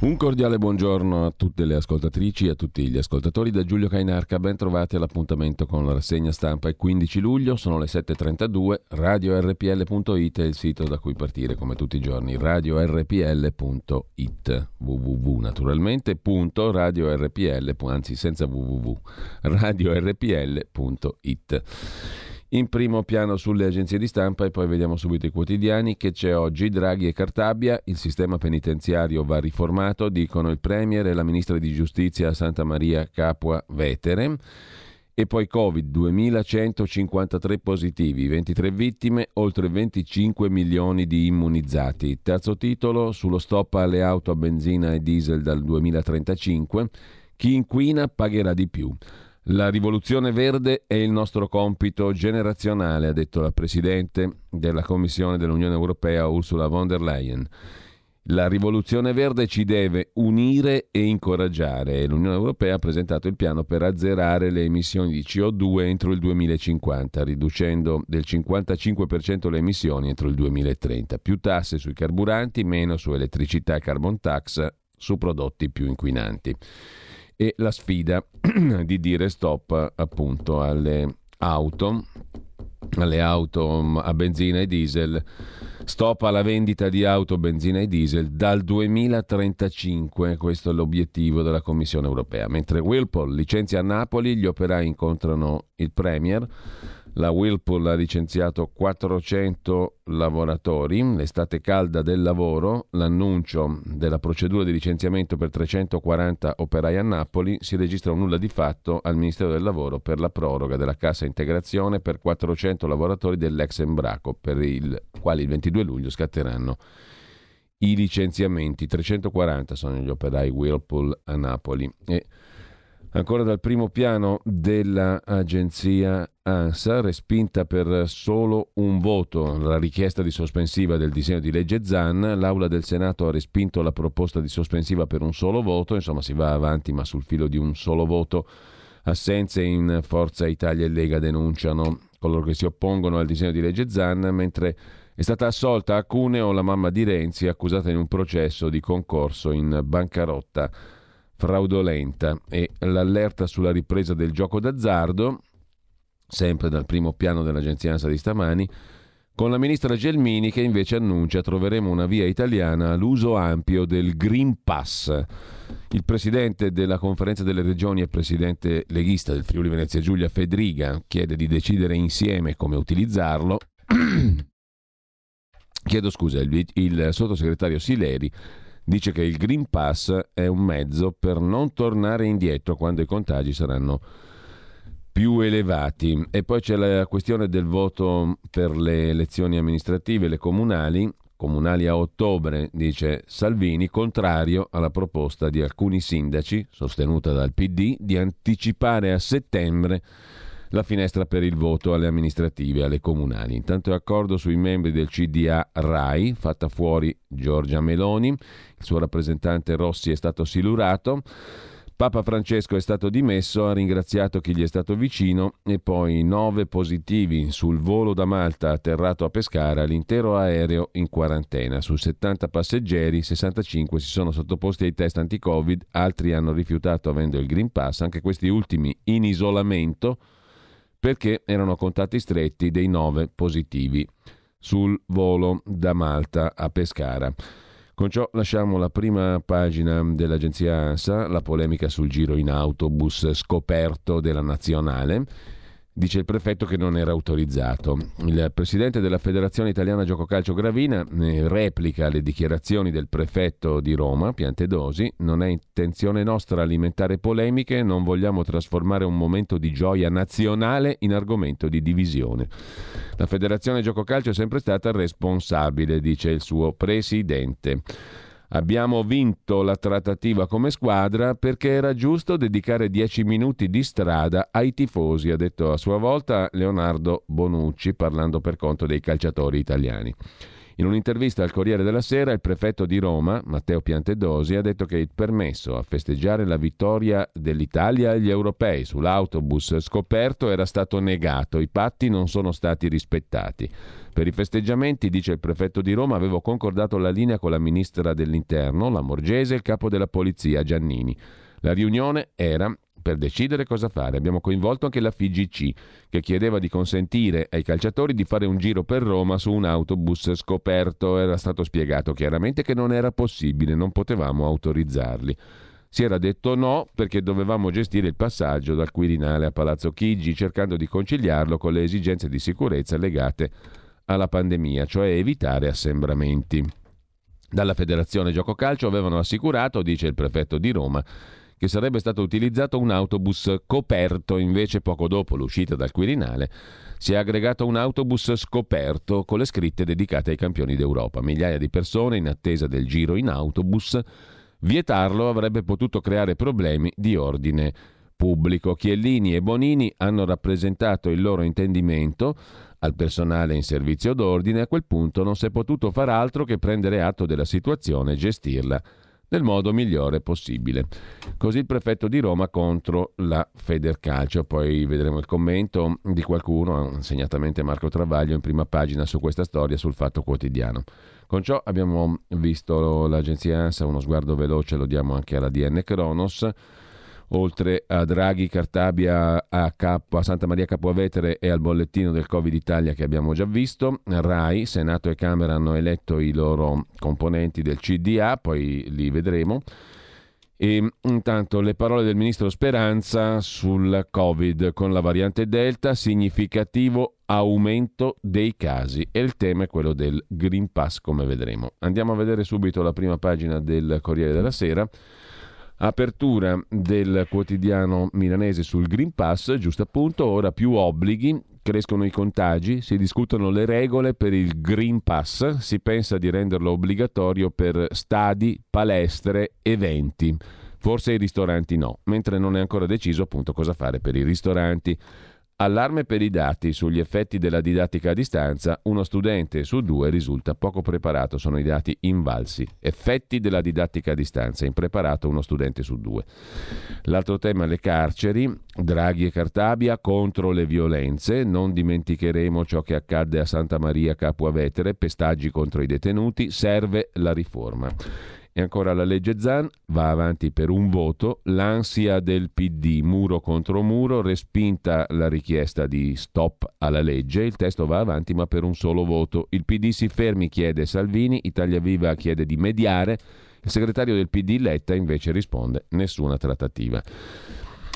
Un cordiale buongiorno a tutte le ascoltatrici e a tutti gli ascoltatori da Giulio Cainarca, ben trovati all'appuntamento con la rassegna stampa il 15 luglio, sono le 7.32, radiorpl.it è il sito da cui partire come tutti i giorni, radiorpl.it, www naturalmente, punto radiorpl, anzi senza www, radiorpl.it. In primo piano sulle agenzie di stampa e poi vediamo subito i quotidiani che c'è oggi Draghi e Cartabia, il sistema penitenziario va riformato, dicono il Premier e la Ministra di Giustizia Santa Maria Capua Vetere. E poi Covid, 2153 positivi, 23 vittime, oltre 25 milioni di immunizzati. Terzo titolo, sullo stop alle auto a benzina e diesel dal 2035, chi inquina pagherà di più. La rivoluzione verde è il nostro compito generazionale, ha detto la Presidente della Commissione dell'Unione Europea Ursula von der Leyen. La rivoluzione verde ci deve unire e incoraggiare l'Unione Europea ha presentato il piano per azzerare le emissioni di CO2 entro il 2050, riducendo del 55% le emissioni entro il 2030. Più tasse sui carburanti, meno su elettricità e carbon tax su prodotti più inquinanti e la sfida di dire stop appunto alle auto, alle auto mm, a benzina e diesel, stop alla vendita di auto, benzina e diesel dal 2035, questo è l'obiettivo della Commissione europea. Mentre Whirlpool licenzia a Napoli, gli operai incontrano il Premier la Whirlpool ha licenziato 400 lavoratori, l'estate calda del lavoro, l'annuncio della procedura di licenziamento per 340 operai a Napoli, si registra un nulla di fatto al Ministero del Lavoro per la proroga della cassa integrazione per 400 lavoratori dell'ex Embraco, per i quali il 22 luglio scatteranno i licenziamenti. 340 sono gli operai Whirlpool a Napoli. E Ancora dal primo piano dell'agenzia ANSA, respinta per solo un voto la richiesta di sospensiva del disegno di legge ZAN, l'Aula del Senato ha respinto la proposta di sospensiva per un solo voto, insomma si va avanti ma sul filo di un solo voto. Assenze in Forza Italia e Lega denunciano coloro che si oppongono al disegno di legge ZAN, mentre è stata assolta a Cuneo la mamma di Renzi accusata in un processo di concorso in bancarotta fraudolenta e l'allerta sulla ripresa del gioco d'azzardo, sempre dal primo piano dell'agenzia ANSA di stamani, con la ministra Gelmini che invece annuncia troveremo una via italiana all'uso ampio del Green Pass. Il presidente della conferenza delle regioni e presidente leghista del Friuli Venezia Giulia Fedriga chiede di decidere insieme come utilizzarlo. Chiedo scusa, il, il sottosegretario Sileri dice che il Green Pass è un mezzo per non tornare indietro quando i contagi saranno più elevati. E poi c'è la questione del voto per le elezioni amministrative, le comunali, comunali a ottobre, dice Salvini, contrario alla proposta di alcuni sindaci, sostenuta dal PD, di anticipare a settembre la finestra per il voto alle amministrative, alle comunali. Intanto è accordo sui membri del CDA RAI, fatta fuori Giorgia Meloni, il suo rappresentante Rossi è stato silurato. Papa Francesco è stato dimesso, ha ringraziato chi gli è stato vicino e poi nove positivi sul volo da Malta atterrato a Pescara, l'intero aereo in quarantena. Su 70 passeggeri, 65 si sono sottoposti ai test anti-Covid, altri hanno rifiutato avendo il Green Pass, anche questi ultimi in isolamento perché erano contatti stretti dei nove positivi sul volo da Malta a Pescara. Con ciò lasciamo la prima pagina dell'agenzia ANSA, la polemica sul giro in autobus scoperto della nazionale dice il prefetto che non era autorizzato. Il presidente della Federazione Italiana Gioco Calcio Gravina eh, replica le dichiarazioni del prefetto di Roma, Piantedosi, non è intenzione nostra alimentare polemiche, non vogliamo trasformare un momento di gioia nazionale in argomento di divisione. La Federazione Gioco Calcio è sempre stata responsabile, dice il suo presidente. Abbiamo vinto la trattativa come squadra perché era giusto dedicare dieci minuti di strada ai tifosi, ha detto a sua volta Leonardo Bonucci parlando per conto dei calciatori italiani. In un'intervista al Corriere della Sera, il prefetto di Roma, Matteo Piantedosi, ha detto che il permesso a festeggiare la vittoria dell'Italia agli europei sull'autobus scoperto era stato negato, i patti non sono stati rispettati. Per i festeggiamenti, dice il prefetto di Roma, avevo concordato la linea con la ministra dell'Interno, la Morgese, e il capo della polizia, Giannini. La riunione era per decidere cosa fare. Abbiamo coinvolto anche la FIGC, che chiedeva di consentire ai calciatori di fare un giro per Roma su un autobus scoperto. Era stato spiegato chiaramente che non era possibile, non potevamo autorizzarli. Si era detto no perché dovevamo gestire il passaggio dal Quirinale a Palazzo Chigi, cercando di conciliarlo con le esigenze di sicurezza legate alla pandemia, cioè evitare assembramenti. Dalla Federazione Gioco Calcio avevano assicurato, dice il prefetto di Roma, che sarebbe stato utilizzato un autobus coperto, invece poco dopo l'uscita dal Quirinale si è aggregato un autobus scoperto con le scritte dedicate ai campioni d'Europa. Migliaia di persone in attesa del giro in autobus. Vietarlo avrebbe potuto creare problemi di ordine pubblico. Chiellini e Bonini hanno rappresentato il loro intendimento al personale in servizio d'ordine. A quel punto non si è potuto far altro che prendere atto della situazione e gestirla nel modo migliore possibile. Così il prefetto di Roma contro la Federcalcio. Poi vedremo il commento di qualcuno, segnatamente Marco Travaglio, in prima pagina su questa storia sul Fatto Quotidiano. Con ciò abbiamo visto l'agenzia ANSA, uno sguardo veloce lo diamo anche alla DN Kronos oltre a Draghi, Cartabia, a, Capo, a Santa Maria Capovetere e al bollettino del Covid Italia che abbiamo già visto. RAI, Senato e Camera hanno eletto i loro componenti del CDA, poi li vedremo. E intanto le parole del ministro Speranza sul Covid con la variante Delta, significativo aumento dei casi e il tema è quello del Green Pass come vedremo. Andiamo a vedere subito la prima pagina del Corriere della Sera Apertura del quotidiano milanese sul Green Pass, giusto appunto, ora più obblighi, crescono i contagi, si discutono le regole per il Green Pass, si pensa di renderlo obbligatorio per stadi, palestre, eventi. Forse i ristoranti no, mentre non è ancora deciso appunto cosa fare per i ristoranti. Allarme per i dati. Sugli effetti della didattica a distanza, uno studente su due risulta poco preparato, sono i dati invalsi. Effetti della didattica a distanza, impreparato uno studente su due. L'altro tema, le carceri, Draghi e Cartabia contro le violenze, non dimenticheremo ciò che accadde a Santa Maria Capua Vetere, pestaggi contro i detenuti, serve la riforma. E ancora la legge Zan va avanti per un voto, l'ansia del PD, muro contro muro, respinta la richiesta di stop alla legge, il testo va avanti ma per un solo voto. Il PD si fermi, chiede Salvini, Italia Viva chiede di mediare, il segretario del PD Letta invece risponde nessuna trattativa.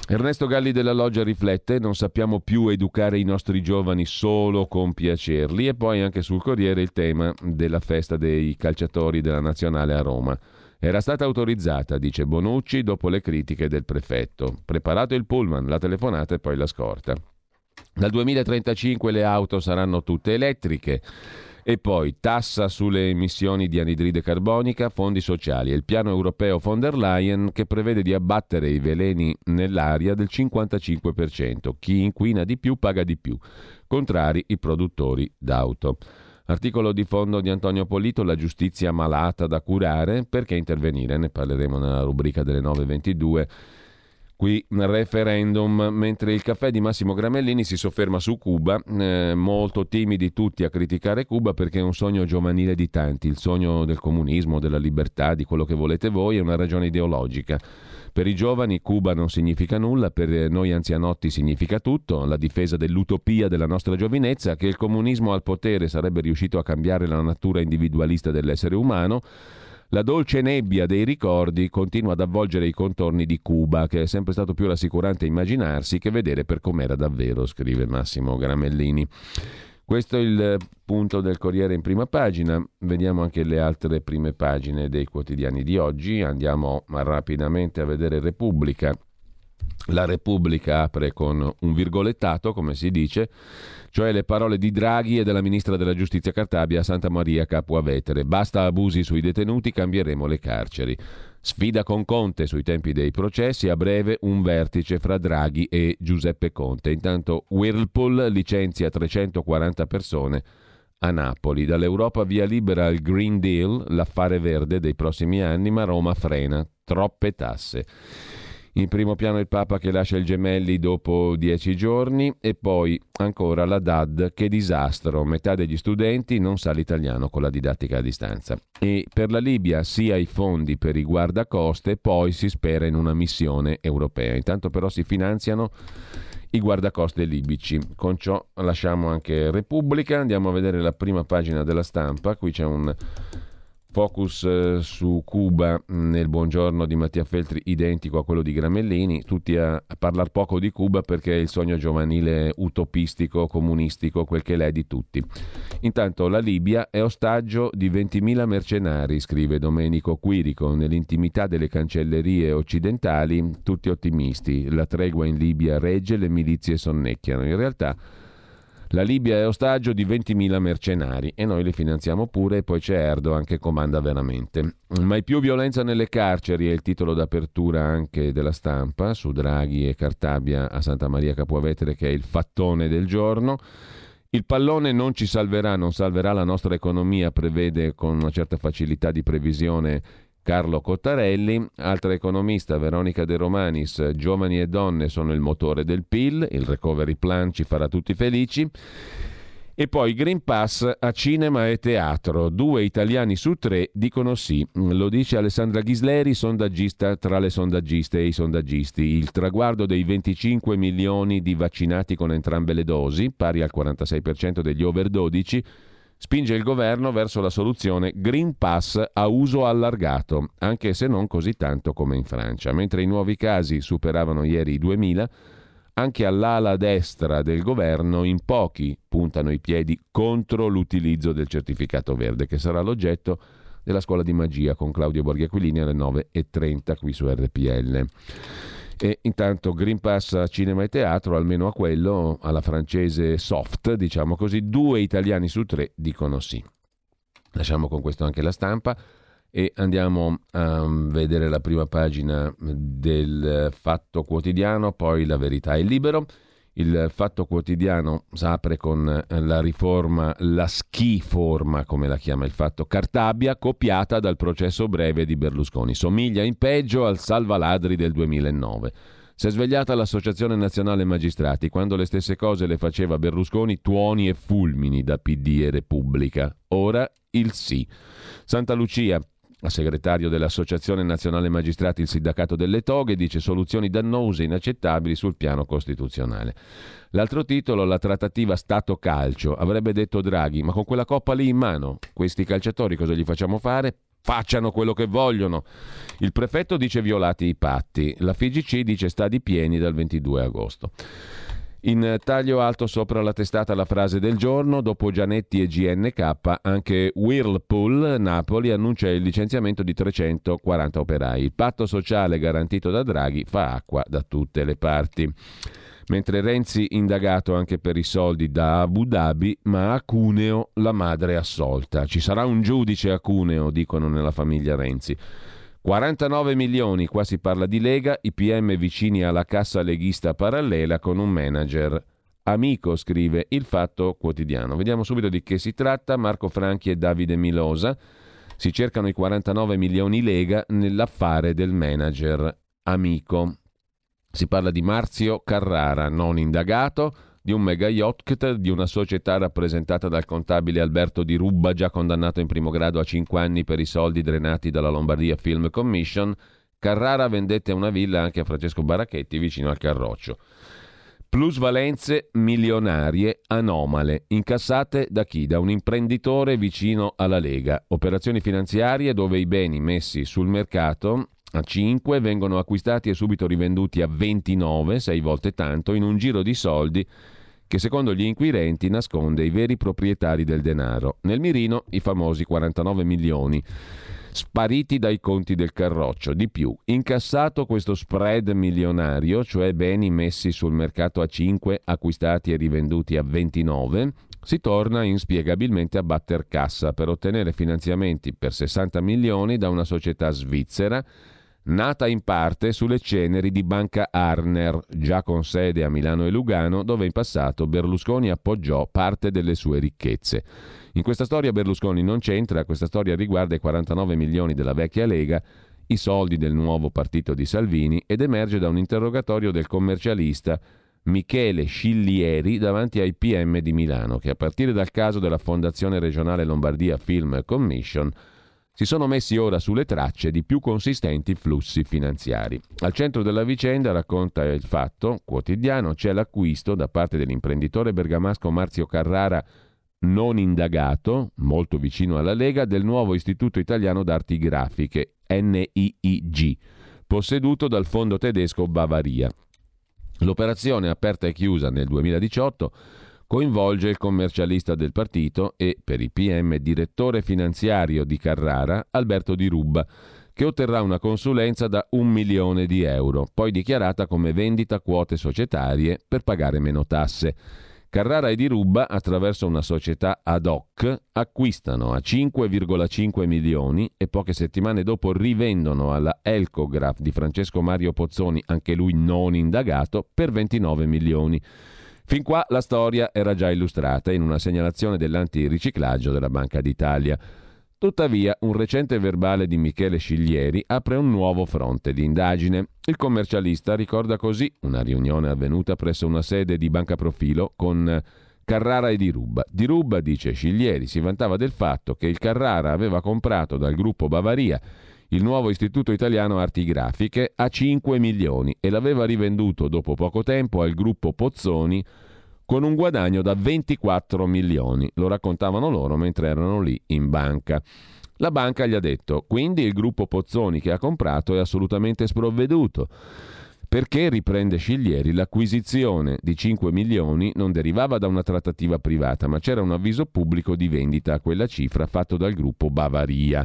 Ernesto Galli della Loggia riflette, non sappiamo più educare i nostri giovani solo con piacerli e poi anche sul Corriere il tema della festa dei calciatori della Nazionale a Roma. Era stata autorizzata, dice Bonucci, dopo le critiche del prefetto. Preparato il pullman, la telefonata e poi la scorta. Dal 2035 le auto saranno tutte elettriche. E poi tassa sulle emissioni di anidride carbonica, fondi sociali e il piano europeo von der Leyen che prevede di abbattere i veleni nell'aria del 55%. Chi inquina di più paga di più. Contrari i produttori d'auto. Articolo di fondo di Antonio Polito, la giustizia malata da curare, perché intervenire? Ne parleremo nella rubrica delle 9.22. Qui referendum, mentre il caffè di Massimo Gramellini si sofferma su Cuba, eh, molto timidi tutti a criticare Cuba perché è un sogno giovanile di tanti, il sogno del comunismo, della libertà, di quello che volete voi, è una ragione ideologica. Per i giovani Cuba non significa nulla, per noi anzianotti significa tutto, la difesa dell'utopia della nostra giovinezza, che il comunismo al potere sarebbe riuscito a cambiare la natura individualista dell'essere umano. La dolce nebbia dei ricordi continua ad avvolgere i contorni di Cuba, che è sempre stato più rassicurante immaginarsi che vedere per com'era davvero, scrive Massimo Gramellini. Questo è il punto del Corriere in prima pagina. Vediamo anche le altre prime pagine dei quotidiani di oggi. Andiamo rapidamente a vedere Repubblica. La Repubblica apre con un virgolettato, come si dice, cioè le parole di Draghi e della ministra della giustizia Cartabia a Santa Maria Capua Vetere. Basta abusi sui detenuti, cambieremo le carceri. Sfida con Conte sui tempi dei processi, a breve un vertice fra Draghi e Giuseppe Conte. Intanto Whirlpool licenzia 340 persone a Napoli. Dall'Europa via libera al Green Deal, l'affare verde dei prossimi anni, ma Roma frena. Troppe tasse. In primo piano il Papa che lascia il Gemelli dopo dieci giorni e poi ancora la DAD, che disastro, metà degli studenti non sa l'italiano con la didattica a distanza. E per la Libia sia i fondi per i guardacoste, poi si spera in una missione europea. Intanto però si finanziano i guardacoste libici. Con ciò lasciamo anche Repubblica, andiamo a vedere la prima pagina della stampa, qui c'è un Focus eh, su Cuba mm, nel buongiorno di Mattia Feltri identico a quello di Gramellini, tutti a, parlare poco di Cuba perché è il sogno giovanile utopistico, comunistico, quel che l'è di tutti. Intanto la Libia è ostaggio di 20.000 mercenari, scrive Domenico Quirico, nell'intimità delle cancellerie occidentali, tutti ottimisti, la tregua in Libia regge, le milizie sonnecchiano. In realtà la Libia è ostaggio di 20.000 mercenari e noi li finanziamo pure e poi c'è Erdogan che comanda veramente. Mai più violenza nelle carceri è il titolo d'apertura anche della stampa su Draghi e Cartabia a Santa Maria Capuavetere che è il fattone del giorno. Il pallone non ci salverà, non salverà la nostra economia, prevede con una certa facilità di previsione Carlo Cottarelli, altra economista Veronica De Romanis, giovani e donne sono il motore del PIL, il recovery plan ci farà tutti felici. E poi Green Pass a cinema e teatro. Due italiani su tre dicono sì. Lo dice Alessandra Ghisleri, sondaggista tra le sondaggiste e i sondaggisti. Il traguardo dei 25 milioni di vaccinati con entrambe le dosi, pari al 46% degli over 12, spinge il governo verso la soluzione Green Pass a uso allargato, anche se non così tanto come in Francia. Mentre i nuovi casi superavano ieri i 2000, anche all'ala destra del governo in pochi puntano i piedi contro l'utilizzo del certificato verde, che sarà l'oggetto della scuola di magia con Claudio Borghi Aquilini alle 9.30 qui su RPL. E intanto Green Pass a cinema e teatro, almeno a quello, alla francese soft, diciamo così, due italiani su tre dicono sì. Lasciamo con questo anche la stampa e andiamo a vedere la prima pagina del Fatto Quotidiano, poi la verità è libero. Il Fatto Quotidiano apre con eh, la riforma, la schiforma, come la chiama il Fatto Cartabia, copiata dal processo breve di Berlusconi. Somiglia in peggio al salvaladri del 2009. Si è svegliata l'Associazione Nazionale Magistrati quando le stesse cose le faceva Berlusconi tuoni e fulmini da PD e Repubblica. Ora il sì. Santa Lucia, segretario dell'Associazione Nazionale Magistrati, il sindacato delle toghe, dice soluzioni dannose e inaccettabili sul piano costituzionale. L'altro titolo, la trattativa Stato-Calcio, avrebbe detto Draghi, ma con quella coppa lì in mano, questi calciatori cosa gli facciamo fare? Facciano quello che vogliono. Il prefetto dice violati i patti, la FIGC dice stadi pieni dal 22 agosto. In taglio alto sopra la testata la frase del giorno, dopo Gianetti e GNK, anche Whirlpool Napoli annuncia il licenziamento di 340 operai. Il patto sociale garantito da Draghi fa acqua da tutte le parti. Mentre Renzi indagato anche per i soldi da Abu Dhabi, ma a Cuneo la madre assolta. Ci sarà un giudice a Cuneo, dicono nella famiglia Renzi. 49 milioni, qua si parla di Lega, i PM vicini alla cassa leghista parallela con un manager amico, scrive il Fatto Quotidiano. Vediamo subito di che si tratta. Marco Franchi e Davide Milosa. Si cercano i 49 milioni Lega nell'affare del manager amico. Si parla di Marzio Carrara, non indagato, di un mega yacht di una società rappresentata dal contabile Alberto Di Rubba, già condannato in primo grado a 5 anni per i soldi drenati dalla Lombardia Film Commission, Carrara vendette una villa anche a Francesco Baracchetti vicino al Carroccio. Plusvalenze milionarie anomale, incassate da chi? Da un imprenditore vicino alla Lega. Operazioni finanziarie dove i beni messi sul mercato a 5 vengono acquistati e subito rivenduti a 29, 6 volte tanto, in un giro di soldi che secondo gli inquirenti nasconde i veri proprietari del denaro. Nel mirino i famosi 49 milioni spariti dai conti del carroccio. Di più, incassato questo spread milionario, cioè beni messi sul mercato a 5, acquistati e rivenduti a 29, si torna inspiegabilmente a batter cassa per ottenere finanziamenti per 60 milioni da una società svizzera nata in parte sulle ceneri di Banca Arner, già con sede a Milano e Lugano, dove in passato Berlusconi appoggiò parte delle sue ricchezze. In questa storia Berlusconi non c'entra, questa storia riguarda i 49 milioni della vecchia Lega, i soldi del nuovo partito di Salvini ed emerge da un interrogatorio del commercialista Michele Sciglieri davanti ai PM di Milano, che a partire dal caso della Fondazione regionale Lombardia Film Commission si sono messi ora sulle tracce di più consistenti flussi finanziari. Al centro della vicenda, racconta il fatto quotidiano, c'è l'acquisto da parte dell'imprenditore bergamasco Marzio Carrara non indagato, molto vicino alla Lega, del nuovo Istituto Italiano d'Arti Grafiche, NIIG, posseduto dal fondo tedesco Bavaria. L'operazione aperta e chiusa nel 2018 coinvolge il commercialista del partito e, per i PM, direttore finanziario di Carrara, Alberto Di Rubba, che otterrà una consulenza da un milione di euro, poi dichiarata come vendita quote societarie per pagare meno tasse. Carrara e Di Rubba, attraverso una società ad hoc, acquistano a 5,5 milioni e poche settimane dopo rivendono alla Elcograph di Francesco Mario Pozzoni, anche lui non indagato, per 29 milioni. Fin qua la storia era già illustrata in una segnalazione dell'antiriciclaggio della Banca d'Italia. Tuttavia, un recente verbale di Michele Sciglieri apre un nuovo fronte di indagine. Il commercialista ricorda così una riunione avvenuta presso una sede di Banca Profilo con Carrara e Di Rubba. Di Rubba, dice Sciglieri, si vantava del fatto che il Carrara aveva comprato dal gruppo Bavaria il nuovo Istituto Italiano Arti Grafiche a 5 milioni e l'aveva rivenduto dopo poco tempo al gruppo Pozzoni con un guadagno da 24 milioni. Lo raccontavano loro mentre erano lì in banca. La banca gli ha detto, quindi il gruppo Pozzoni che ha comprato è assolutamente sprovveduto. Perché, riprende Sciglieri, l'acquisizione di 5 milioni non derivava da una trattativa privata, ma c'era un avviso pubblico di vendita a quella cifra fatto dal gruppo Bavaria.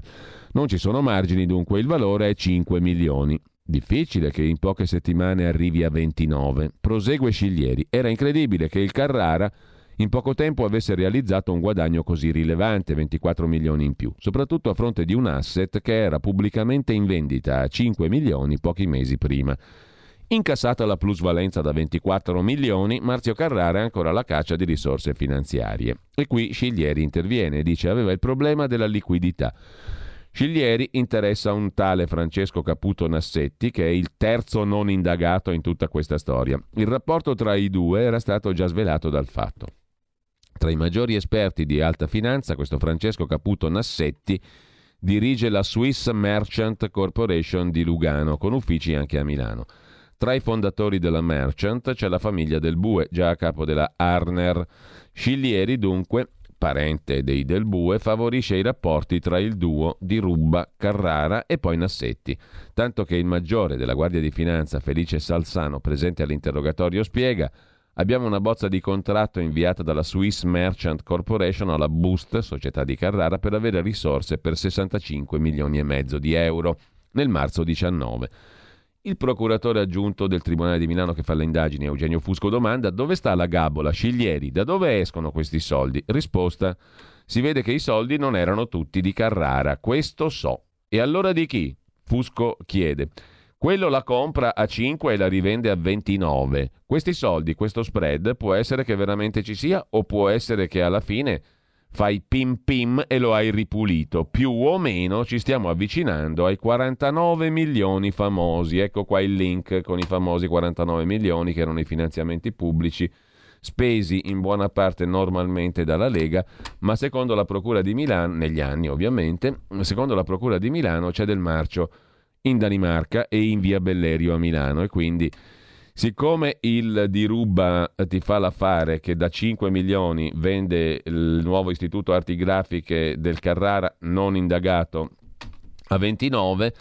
Non ci sono margini, dunque il valore è 5 milioni. Difficile che in poche settimane arrivi a 29. Prosegue Sciglieri. Era incredibile che il Carrara in poco tempo avesse realizzato un guadagno così rilevante, 24 milioni in più, soprattutto a fronte di un asset che era pubblicamente in vendita a 5 milioni pochi mesi prima. Incassata la plusvalenza da 24 milioni, Marzio Carrara è ancora alla caccia di risorse finanziarie. E qui Sciglieri interviene e dice aveva il problema della liquidità. Sciglieri interessa un tale Francesco Caputo Nassetti, che è il terzo non indagato in tutta questa storia. Il rapporto tra i due era stato già svelato dal fatto. Tra i maggiori esperti di alta finanza, questo Francesco Caputo Nassetti dirige la Swiss Merchant Corporation di Lugano, con uffici anche a Milano. Tra i fondatori della Merchant c'è la famiglia del Bue, già a capo della Arner. Sciglieri, dunque, parente dei Del Bue, favorisce i rapporti tra il duo di Rubba, Carrara e poi Nassetti, tanto che il maggiore della Guardia di Finanza, Felice Salzano, presente all'interrogatorio, spiega Abbiamo una bozza di contratto inviata dalla Swiss Merchant Corporation alla Boost, società di Carrara, per avere risorse per 65 milioni e mezzo di euro nel marzo 19. Il procuratore aggiunto del Tribunale di Milano che fa le indagini, Eugenio Fusco, domanda dove sta la gabola? Sciglieri, da dove escono questi soldi? Risposta, si vede che i soldi non erano tutti di Carrara, questo so. E allora di chi? Fusco chiede. Quello la compra a 5 e la rivende a 29. Questi soldi, questo spread, può essere che veramente ci sia o può essere che alla fine fai pim pim e lo hai ripulito. Più o meno ci stiamo avvicinando ai 49 milioni famosi. Ecco qua il link con i famosi 49 milioni che erano i finanziamenti pubblici spesi in buona parte normalmente dalla Lega, ma secondo la Procura di Milano, negli anni ovviamente, secondo la Procura di Milano c'è del marcio in Danimarca e in via Bellerio a Milano e quindi Siccome il di Ruba ti fa l'affare che da 5 milioni vende il nuovo istituto arti grafiche del Carrara non indagato a 29,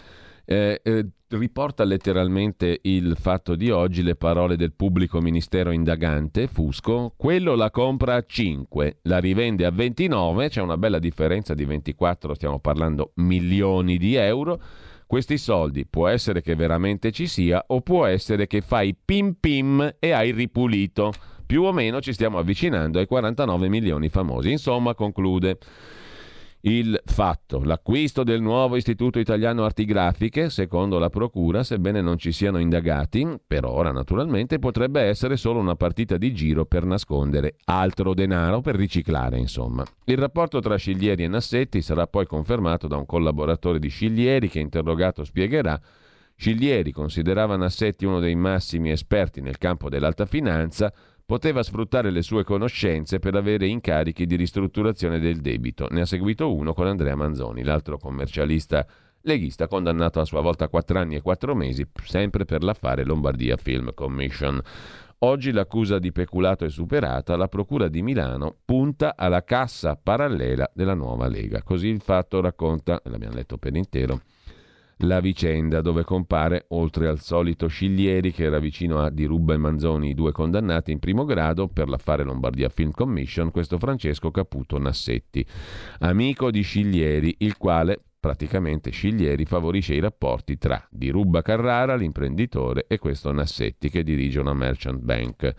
eh, eh, riporta letteralmente il fatto di oggi, le parole del pubblico ministero indagante, Fusco, quello la compra a 5, la rivende a 29, c'è una bella differenza di 24, stiamo parlando milioni di euro, questi soldi può essere che veramente ci sia o può essere che fai pim pim e hai ripulito. Più o meno ci stiamo avvicinando ai 49 milioni famosi. Insomma, conclude. Il fatto, l'acquisto del nuovo Istituto Italiano Arti Grafiche, secondo la Procura, sebbene non ci siano indagati, per ora naturalmente, potrebbe essere solo una partita di giro per nascondere altro denaro, per riciclare insomma. Il rapporto tra Sciglieri e Nassetti sarà poi confermato da un collaboratore di Sciglieri che interrogato spiegherà Sciglieri considerava Nassetti uno dei massimi esperti nel campo dell'alta finanza, poteva sfruttare le sue conoscenze per avere incarichi di ristrutturazione del debito. Ne ha seguito uno con Andrea Manzoni, l'altro commercialista leghista condannato a sua volta a quattro anni e quattro mesi, sempre per l'affare Lombardia Film Commission. Oggi l'accusa di peculato è superata, la Procura di Milano punta alla cassa parallela della nuova Lega. Così il fatto racconta, l'abbiamo letto per intero, la vicenda dove compare, oltre al solito Sciglieri che era vicino a Di Rubba e Manzoni, i due condannati in primo grado per l'affare Lombardia Film Commission, questo Francesco Caputo Nassetti, amico di Sciglieri, il quale praticamente Sciglieri favorisce i rapporti tra Di Rubba Carrara, l'imprenditore, e questo Nassetti che dirige una merchant bank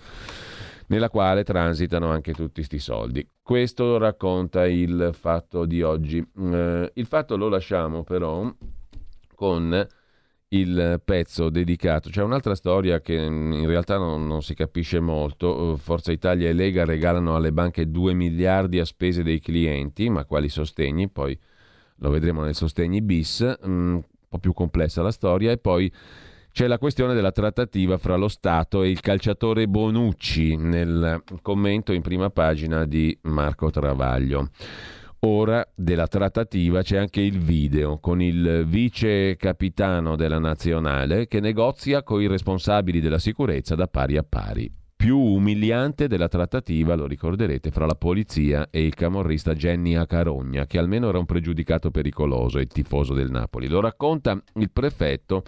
nella quale transitano anche tutti questi soldi. Questo racconta il fatto di oggi. Eh, il fatto lo lasciamo però con il pezzo dedicato. C'è un'altra storia che in realtà non, non, si capisce molto. Forza Italia e Lega regalano alle banche 2 miliardi a spese dei clienti, ma quali sostegni? Poi lo vedremo nel sostegni bis, mm, un po' più complessa la storia. E poi c'è la questione della trattativa fra lo Stato e il calciatore Bonucci nel commento in prima pagina di Marco Travaglio. Ora della trattativa c'è anche il video con il vice capitano della nazionale che negozia con i responsabili della sicurezza da pari a pari più umiliante della trattativa, lo ricorderete, fra la polizia e il camorrista Jenny Acarogna, che almeno era un pregiudicato pericoloso e tifoso del Napoli. Lo racconta il prefetto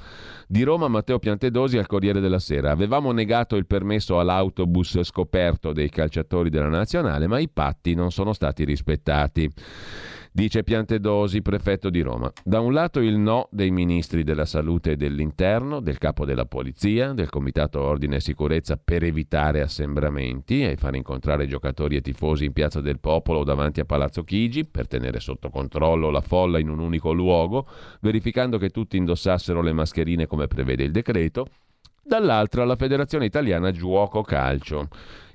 di Roma Matteo Piantedosi al Corriere della Sera. Avevamo negato il permesso all'autobus scoperto dei calciatori della nazionale, ma i patti non sono stati rispettati. Dice Piantedosi, prefetto di Roma. Da un lato il no dei ministri della salute e dell'interno, del capo della polizia, del comitato ordine e sicurezza per evitare assembramenti e far incontrare giocatori e tifosi in piazza del popolo o davanti a Palazzo Chigi per tenere sotto controllo la folla in un unico luogo, verificando che tutti indossassero le mascherine come prevede il decreto. Dall'altra la Federazione Italiana Giuoco Calcio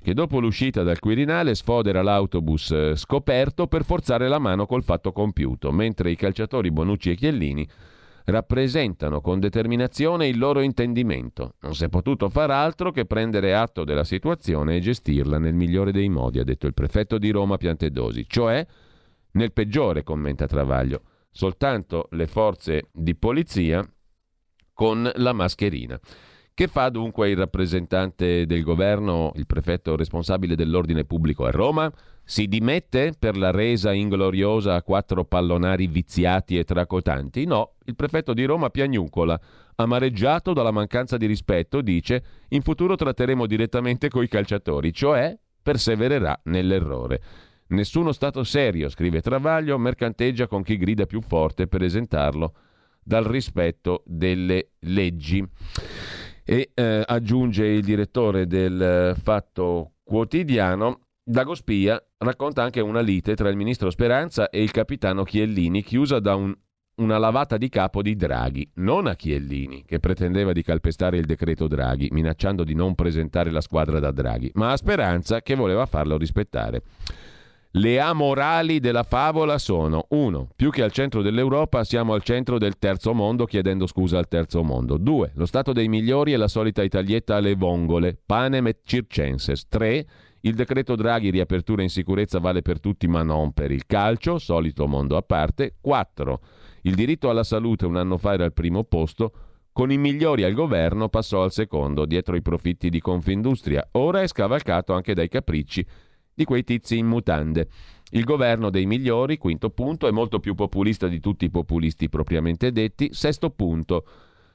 che dopo l'uscita dal Quirinale sfodera l'autobus eh, scoperto per forzare la mano col fatto compiuto, mentre i calciatori Bonucci e Chiellini rappresentano con determinazione il loro intendimento. Non si è potuto far altro che prendere atto della situazione e gestirla nel migliore dei modi, ha detto il prefetto di Roma Piantedosi, cioè nel peggiore, commenta Travaglio, soltanto le forze di polizia con la mascherina. Che fa dunque il rappresentante del governo, il prefetto responsabile dell'ordine pubblico a Roma? Si dimette per la resa ingloriosa a quattro pallonari viziati e tracotanti? No, il prefetto di Roma piagnucola. Amareggiato dalla mancanza di rispetto, dice in futuro tratteremo direttamente coi calciatori, cioè persevererà nell'errore. Nessuno Stato serio, scrive Travaglio, mercanteggia con chi grida più forte per esentarlo dal rispetto delle leggi. E eh, aggiunge il direttore del eh, Fatto Quotidiano, Dago Spia racconta anche una lite tra il ministro Speranza e il capitano Chiellini, chiusa da un, una lavata di capo di Draghi, non a Chiellini, che pretendeva di calpestare il decreto Draghi, minacciando di non presentare la squadra da Draghi, ma a Speranza che voleva farlo rispettare. Le amorali della favola sono 1. Più che al centro dell'Europa siamo al centro del terzo mondo chiedendo scusa al terzo mondo. 2. Lo stato dei migliori è la solita italietta alle vongole, panem et circenses. 3. Il decreto Draghi riapertura in sicurezza vale per tutti ma non per il calcio, solito mondo a parte. 4. Il diritto alla salute un anno fa era al primo posto, con i migliori al governo passò al secondo, dietro i profitti di Confindustria. Ora è scavalcato anche dai capricci di quei tizi in mutande. Il governo dei migliori, quinto punto, è molto più populista di tutti i populisti propriamente detti. Sesto punto,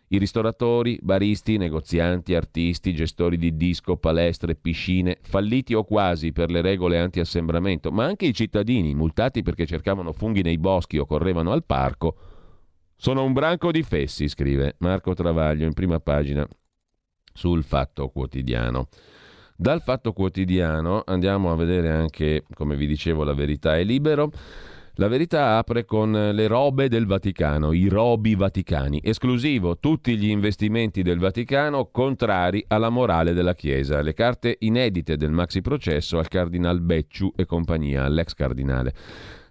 i ristoratori, baristi, negozianti, artisti, gestori di disco, palestre, piscine, falliti o quasi per le regole anti-assembramento, ma anche i cittadini, multati perché cercavano funghi nei boschi o correvano al parco, sono un branco di fessi, scrive Marco Travaglio in prima pagina sul Fatto Quotidiano. Dal Fatto Quotidiano andiamo a vedere anche, come vi dicevo, la verità è libero. La verità apre con le robe del Vaticano, i robi vaticani, esclusivo tutti gli investimenti del Vaticano contrari alla morale della Chiesa, le carte inedite del maxi processo al cardinal Becciu e compagnia, all'ex cardinale.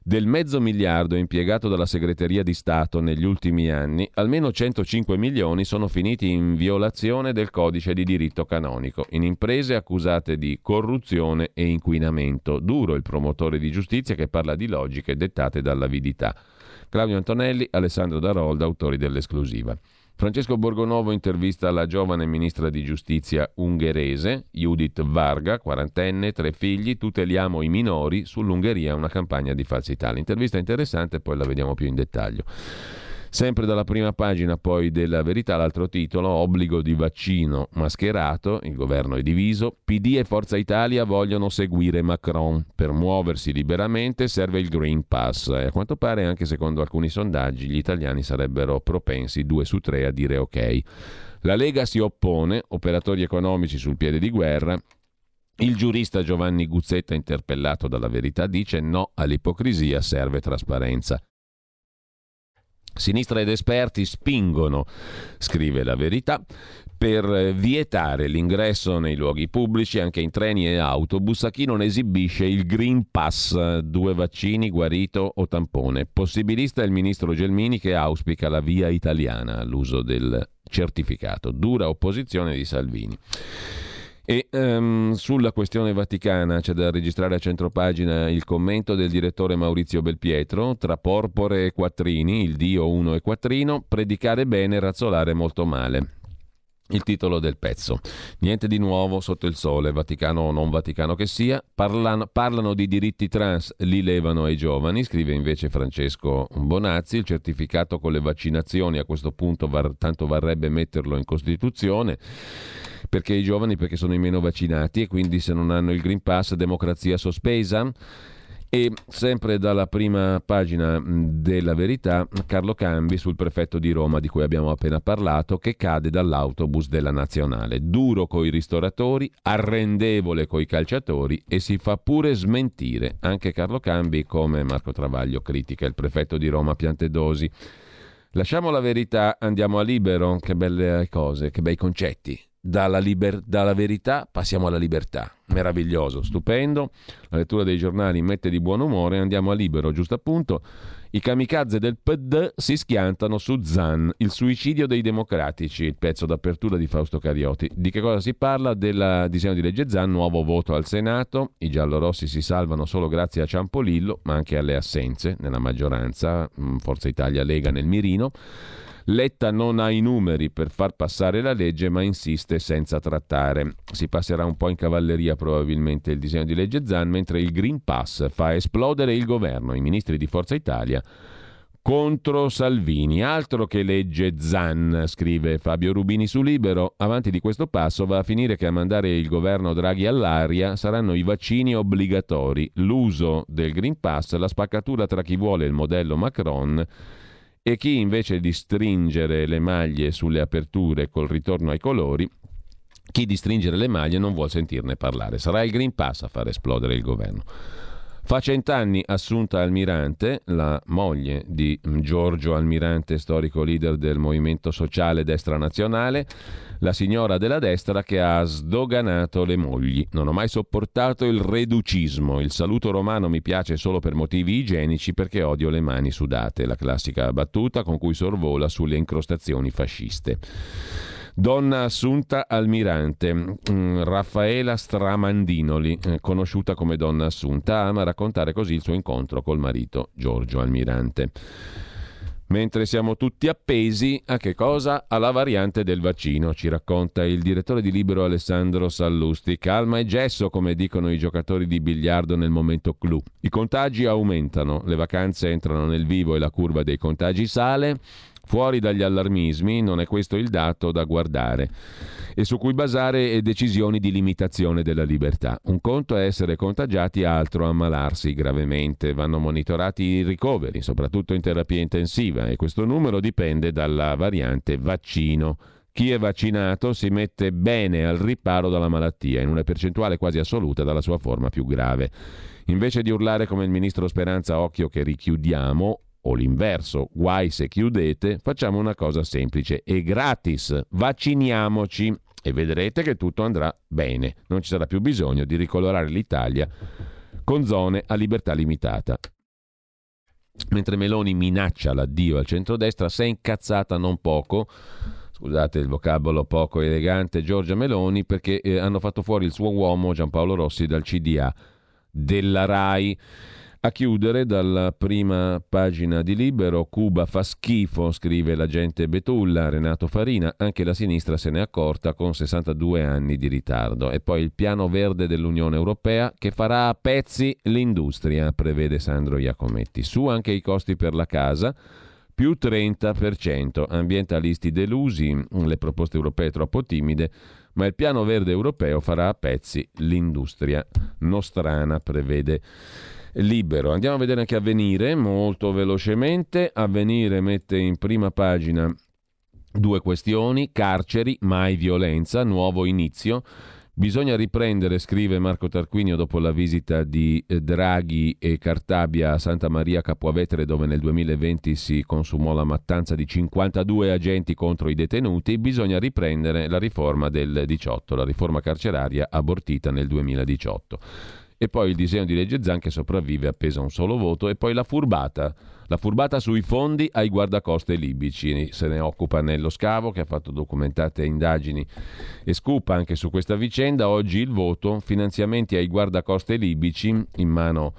Del mezzo miliardo impiegato dalla segreteria di Stato negli ultimi anni, almeno 105 milioni sono finiti in violazione del codice di diritto canonico, in imprese accusate di corruzione e inquinamento. Duro il promotore di giustizia che parla di logiche dettate dall'avidità. Claudio Antonelli, Alessandro Darolda, autori dell'esclusiva. Francesco Borgonovo intervista la giovane ministra di giustizia ungherese, Judith Varga, quarantenne, tre figli, tuteliamo i minori, sull'Ungheria una campagna di falsità. L'intervista è interessante, poi la vediamo più in dettaglio. Sempre dalla prima pagina poi della verità l'altro titolo, obbligo di vaccino mascherato, il governo è diviso, PD e Forza Italia vogliono seguire Macron, per muoversi liberamente serve il Green Pass e a quanto pare anche secondo alcuni sondaggi gli italiani sarebbero propensi due su tre a dire ok. La Lega si oppone, operatori economici sul piede di guerra, il giurista Giovanni Guzzetta, interpellato dalla verità, dice no all'ipocrisia, serve trasparenza. Sinistra ed esperti spingono, scrive la verità, per vietare l'ingresso nei luoghi pubblici, anche in treni e autobus, a chi non esibisce il Green Pass, due vaccini, guarito o tampone. Possibilista è il ministro Gelmini che auspica la via italiana all'uso del certificato. Dura opposizione di Salvini. E um, sulla questione vaticana c'è da registrare a centropagina il commento del direttore Maurizio Belpietro, tra porpore e quattrini, il dio uno e quattrino, predicare bene, razzolare molto male. Il titolo del pezzo. Niente di nuovo sotto il sole, Vaticano o non Vaticano che sia. Parlano, parlano, di diritti trans, li levano ai giovani, scrive invece Francesco Bonazzi. Il certificato con le vaccinazioni a questo punto var, tanto varrebbe metterlo in Costituzione perché i giovani perché sono i meno vaccinati e quindi se non hanno il Green Pass democrazia sospesa? E sempre dalla prima pagina della verità, Carlo Cambi sul prefetto di Roma di cui abbiamo appena parlato, che cade dall'autobus della nazionale. Duro coi ristoratori, arrendevole coi calciatori e si fa pure smentire. Anche Carlo Cambi, come Marco Travaglio, critica il prefetto di Roma Piantedosi. Lasciamo la verità, andiamo a libero. Che belle cose, che bei concetti dalla, liber- dalla, verità passiamo alla libertà. Meraviglioso, stupendo. La lettura dei giornali mette di buon umore. Andiamo a libero, giusto appunto. I kamikaze del PD si schiantano su Zan, il suicidio dei democratici, il pezzo d'apertura di Fausto Carioti. Di che cosa si parla? Del disegno di legge Zan, nuovo voto al Senato. I giallorossi si salvano solo grazie a Ciampolillo, ma anche alle assenze nella maggioranza. Mm, Forza Italia Lega nel mirino. Letta non ha i numeri per far passare la legge, ma insiste senza trattare. Si passerà un po' in cavalleria probabilmente il disegno di legge Zan, mentre il Green Pass fa esplodere il governo. I ministri di Forza Italia contro Salvini. Altro che legge Zan, scrive Fabio Rubini su Libero. Avanti di questo passo va a finire che a mandare il governo Draghi all'aria saranno i vaccini obbligatori, l'uso del Green Pass, la spaccatura tra chi vuole il modello Macron e chi invece di stringere le maglie sulle aperture col ritorno ai colori, chi di stringere le maglie non vuol sentirne parlare. Sarà il Green Pass a far esplodere il governo. Fa cent'anni Assunta Almirante, la moglie di Giorgio Almirante, storico leader del movimento sociale destra nazionale, la signora della destra che ha sdoganato le mogli. Non ho mai sopportato il reducismo. Il saluto romano mi piace solo per motivi igienici perché odio le mani sudate, la classica battuta con cui sorvola sulle incrostazioni fasciste. Donna assunta almirante, mm, Raffaela Stramandinoli, eh, conosciuta come donna assunta, ama raccontare così il suo incontro col marito Giorgio Almirante. Mentre siamo tutti appesi a che cosa? Alla variante del vaccino, ci racconta il direttore di Libero Alessandro Sallusti. Calma e gesso, come dicono i giocatori di biliardo nel momento clou. I contagi aumentano, le vacanze entrano nel vivo e la curva dei contagi sale. Fuori dagli allarmismi non è questo il dato da guardare e su cui basare decisioni di limitazione della libertà. Un conto è essere contagiati, altro ammalarsi gravemente. Vanno monitorati i ricoveri, soprattutto in terapia intensiva, e questo numero dipende dalla variante vaccino Chi è vaccinato si mette bene al riparo dalla malattia, in una percentuale quasi assoluta dalla sua forma più grave. Invece di urlare come il ministro Speranza, occhio che richiudiamo, o l'inverso, guai se chiudete, facciamo una cosa semplice e gratis, vacciniamoci e vedrete che tutto andrà bene. Non ci sarà più bisogno di ricolorare l'Italia con zone a libertà limitata. Mentre Meloni minaccia l'addio al centrodestra, si è incazzata non poco scusate il vocabolo poco elegante, Giorgia Meloni, perché eh, hanno fatto fuori il suo uomo Giampaolo Rossi dal CDA della RAI. A chiudere dalla prima pagina di Libero, Cuba fa schifo, scrive l'agente Betulla, Renato Farina, anche la sinistra se n'è accorta con 62 anni di ritardo. E poi il piano verde dell'Unione Europea che farà a pezzi l'industria, prevede Sandro Iacometti. Su anche i costi per la casa, più 30%. Ambientalisti delusi, le proposte europee troppo timide, ma il piano verde europeo farà a pezzi l'industria nostrana, prevede libero. Andiamo a vedere anche Avvenire molto velocemente. Avvenire mette in prima pagina due questioni, carceri, mai violenza, nuovo inizio. Bisogna riprendere, scrive Marco Tarquinio dopo la visita di eh, Draghi e Cartabia a Santa Maria Capuavetere dove nel 2020 si consumò la mattanza di 52 agenti contro i detenuti, bisogna riprendere la riforma del 18, la riforma carceraria abortita nel 2018 e poi il disegno di legge Zan che sopravvive appesa a un solo voto e poi la furbata, la furbata sui fondi ai guardacoste libici, se ne occupa Nello Scavo che ha fatto documentate indagini e scupa anche su questa vicenda, oggi il voto, finanziamenti ai guardacoste libici in mano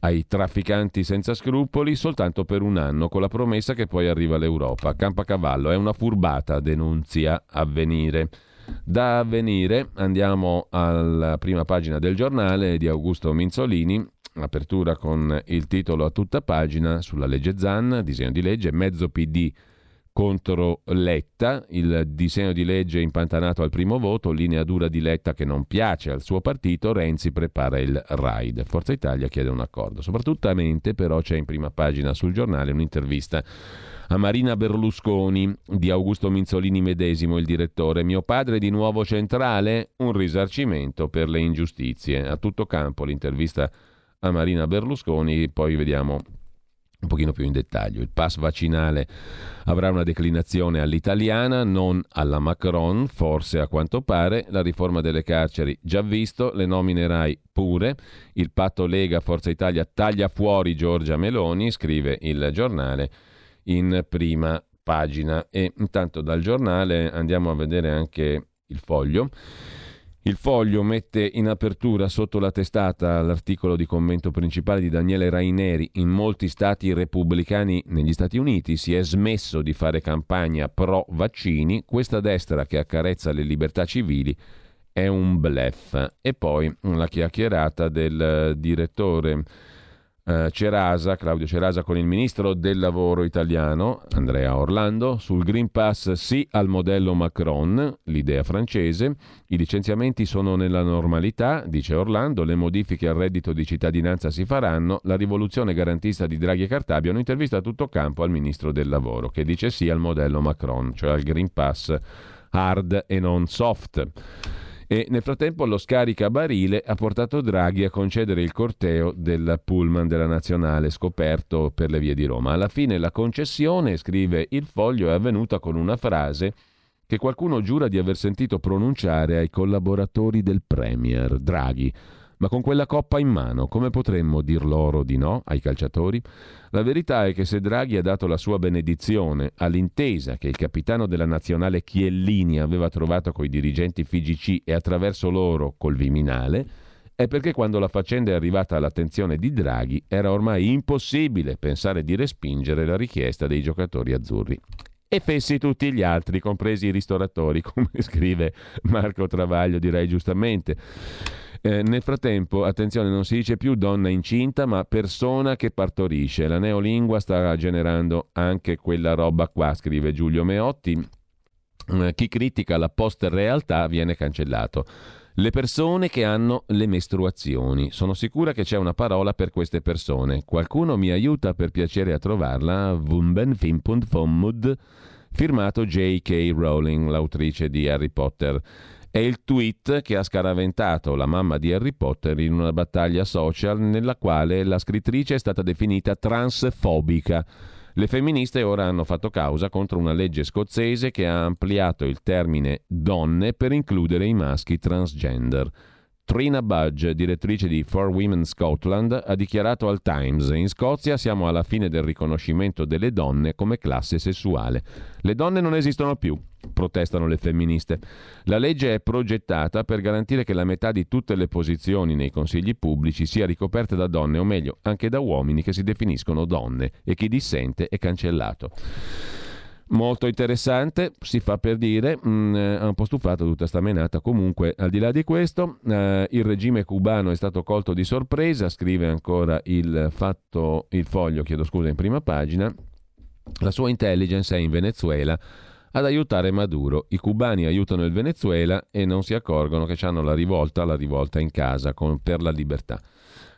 ai trafficanti senza scrupoli soltanto per un anno, con la promessa che poi arriva l'Europa. Campacavallo è una furbata, denunzia avvenire. Da avvenire andiamo alla prima pagina del giornale di Augusto Minzolini, apertura con il titolo a tutta pagina sulla legge Zan, disegno di legge, mezzo PD contro Letta, il disegno di legge impantanato al primo voto, linea dura di Letta che non piace al suo partito, Renzi prepara il raid. Forza Italia chiede un accordo. Soprattutto a mente però c'è in prima pagina sul giornale un'intervista a Marina Berlusconi di Augusto Minzolini medesimo, il direttore. Mio padre di nuovo centrale, un risarcimento per le ingiustizie. A tutto campo l'intervista a Marina Berlusconi, poi vediamo un pochino più in dettaglio. Il pass vaccinale avrà una declinazione all'italiana, non alla Macron, forse a quanto pare, la riforma delle carceri già visto, le nomine RAI pure, il patto Lega Forza Italia taglia fuori Giorgia Meloni, scrive il giornale in prima pagina. E intanto dal giornale andiamo a vedere anche il foglio. Il foglio mette in apertura sotto la testata l'articolo di commento principale di Daniele Raineri. In molti stati repubblicani negli Stati Uniti si è smesso di fare campagna pro vaccini. Questa destra che accarezza le libertà civili è un blef. E poi la chiacchierata del direttore Cerasa, Claudio Cerasa con il ministro del lavoro italiano Andrea Orlando sul Green Pass sì al modello Macron, l'idea francese, i licenziamenti sono nella normalità, dice Orlando, le modifiche al reddito di cittadinanza si faranno, la rivoluzione garantista di Draghi e Cartabia hanno intervista a tutto campo al ministro del lavoro che dice sì al modello Macron, cioè al Green Pass hard e non soft. E nel frattempo lo scarica barile ha portato Draghi a concedere il corteo del pullman della nazionale scoperto per le vie di Roma. Alla fine la concessione, scrive il foglio, è avvenuta con una frase che qualcuno giura di aver sentito pronunciare ai collaboratori del Premier Draghi. Ma con quella coppa in mano, come potremmo dir loro di no ai calciatori? La verità è che se Draghi ha dato la sua benedizione all'intesa che il capitano della nazionale Chiellini aveva trovato coi dirigenti FIGC e attraverso loro col Viminale, è perché quando la faccenda è arrivata all'attenzione di Draghi era ormai impossibile pensare di respingere la richiesta dei giocatori azzurri. E fessi tutti gli altri, compresi i ristoratori, come scrive Marco Travaglio, direi giustamente. Eh, nel frattempo, attenzione, non si dice più donna incinta, ma persona che partorisce. La neolingua sta generando anche quella roba qua, scrive Giulio Meotti. Eh, chi critica la post-realtà viene cancellato. Le persone che hanno le mestruazioni. Sono sicura che c'è una parola per queste persone. Qualcuno mi aiuta per piacere a trovarla? Firmato J.K. Rowling, l'autrice di Harry Potter. È il tweet che ha scaraventato la mamma di Harry Potter in una battaglia social nella quale la scrittrice è stata definita transfobica. Le femministe ora hanno fatto causa contro una legge scozzese che ha ampliato il termine donne per includere i maschi transgender. Trina Budge, direttrice di For Women Scotland, ha dichiarato al Times: In Scozia siamo alla fine del riconoscimento delle donne come classe sessuale. Le donne non esistono più, protestano le femministe. La legge è progettata per garantire che la metà di tutte le posizioni nei consigli pubblici sia ricoperta da donne, o meglio, anche da uomini che si definiscono donne, e chi dissente è cancellato. Molto interessante, si fa per dire, mh, mm, eh, un po' stufato tutta sta menata. Comunque, al di là di questo, eh, il regime cubano è stato colto di sorpresa, scrive ancora il, fatto, il foglio, chiedo scusa, in prima pagina. La sua intelligence è in Venezuela ad aiutare Maduro. I cubani aiutano il Venezuela e non si accorgono che hanno la rivolta, la rivolta in casa con, per la libertà.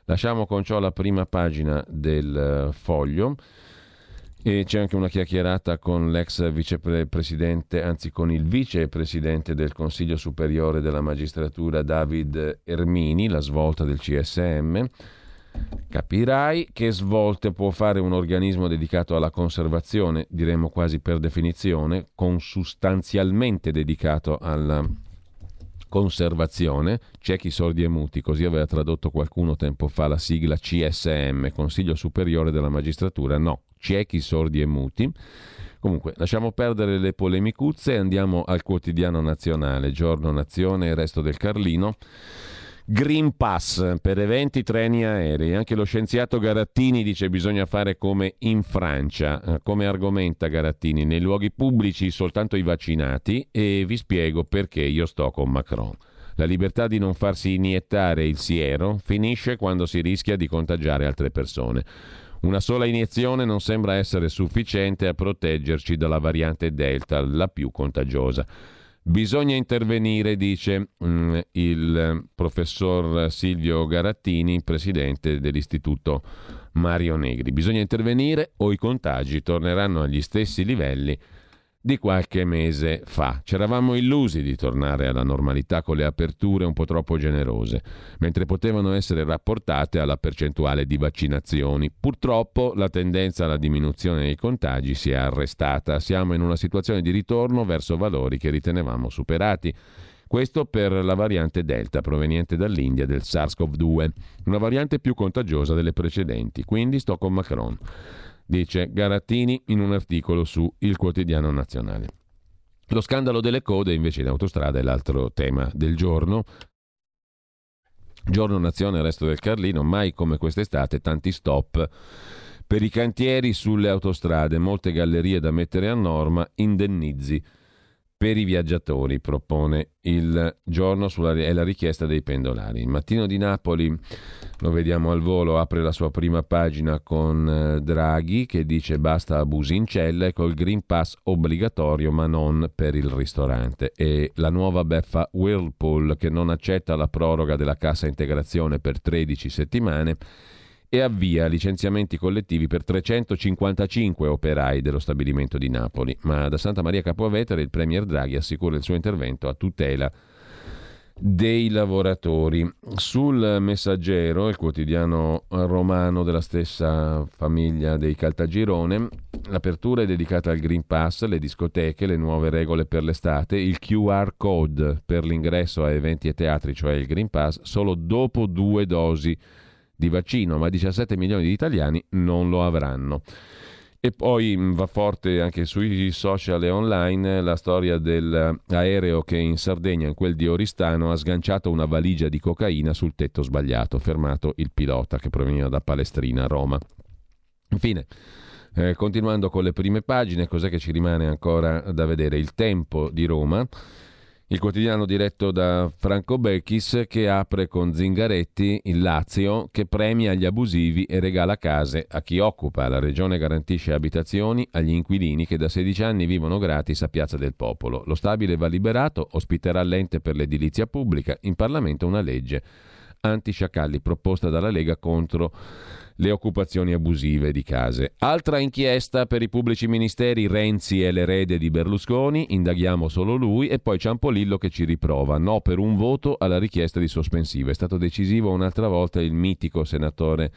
Lasciamo con ciò la prima pagina del uh, foglio. E c'è anche una chiacchierata con l'ex vicepresidente, anzi con il vicepresidente del Consiglio Superiore della Magistratura David Ermini, la svolta del CSM. Capirai che svolte può fare un organismo dedicato alla conservazione, diremmo quasi per definizione, consustanzialmente dedicato alla conservazione, ciechi sordi e muti, così aveva tradotto qualcuno tempo fa la sigla CSM, Consiglio Superiore della Magistratura, no, ciechi, sordi e muti. Comunque, lasciamo perdere le polemicuzze e andiamo al quotidiano nazionale, Giorno Nazione e Resto del Carlino. Green Pass per eventi, treni aerei. Anche lo scienziato Garattini dice che bisogna fare come in Francia. Eh, come argomenta Garattini? Nei luoghi pubblici soltanto i vaccinati e vi spiego perché io sto con Macron. La libertà di non farsi iniettare il siero finisce quando si rischia di contagiare altre persone. Una sola iniezione non sembra essere sufficiente a proteggerci dalla variante Delta, la più contagiosa. Bisogna intervenire, dice mm, il professor Silvio Garattini, presidente dell'Istituto Mario Negri. Bisogna intervenire o i contagi torneranno agli stessi livelli di qualche mese fa. C'eravamo illusi di tornare alla normalità con le aperture un po' troppo generose, mentre potevano essere rapportate alla percentuale di vaccinazioni. Purtroppo la tendenza alla diminuzione dei contagi si è arrestata. Siamo in una situazione di ritorno verso valori che ritenevamo superati. Questo per la variante Delta proveniente dall'India del SARS-CoV-2, una variante più contagiosa delle precedenti. Quindi sto con Macron dice Garattini in un articolo su Il Quotidiano Nazionale. Lo scandalo delle code invece in autostrada è l'altro tema del giorno. Giorno Nazione, resto del Carlino, mai come quest'estate tanti stop per i cantieri sulle autostrade, molte gallerie da mettere a norma, indennizi per i viaggiatori, propone il giorno sulla, è la richiesta dei pendolari. Il mattino di Napoli, lo vediamo al volo, apre la sua prima pagina con eh, Draghi che dice basta abusi in cella e col Green Pass obbligatorio ma non per il ristorante. E la nuova beffa Whirlpool che non accetta la proroga della cassa integrazione per 13 settimane e avvia licenziamenti collettivi per 355 operai dello stabilimento di Napoli. Ma da Santa Maria Capovetere il Premier Draghi assicura il suo intervento a tutela dei lavoratori. Sul Messaggero, il quotidiano romano della stessa famiglia dei Caltagirone, l'apertura è dedicata al Green Pass, le discoteche, le nuove regole per l'estate, il QR code per l'ingresso a eventi e teatri, cioè il Green Pass, solo dopo due dosi di vaccino, ma 17 milioni di italiani non lo avranno. E poi mm, va forte anche sui social e online la storia dell'aereo che in Sardegna, in quel di Oristano, ha sganciato una valigia di cocaina sul tetto sbagliato, fermato il pilota che proveniva da Palestrina, Roma. Infine, eh, continuando con le prime pagine, cos'è che ci rimane ancora da vedere? Il tempo di Roma il quotidiano diretto da Franco Becchis che apre con Zingaretti il Lazio che premia gli abusivi e regala case a chi occupa. La regione garantisce abitazioni agli inquilini che da 16 anni vivono gratis a Piazza del Popolo. Lo stabile va liberato, ospiterà l'ente per l'edilizia pubblica, in Parlamento una legge anti-sciacalli proposta dalla Lega contro le occupazioni abusive di case. Altra inchiesta per i pubblici ministeri, Renzi è l'erede di Berlusconi, indaghiamo solo lui e poi Ciampolillo che ci riprova, no per un voto alla richiesta di sospensiva. È stato decisivo un'altra volta il mitico senatore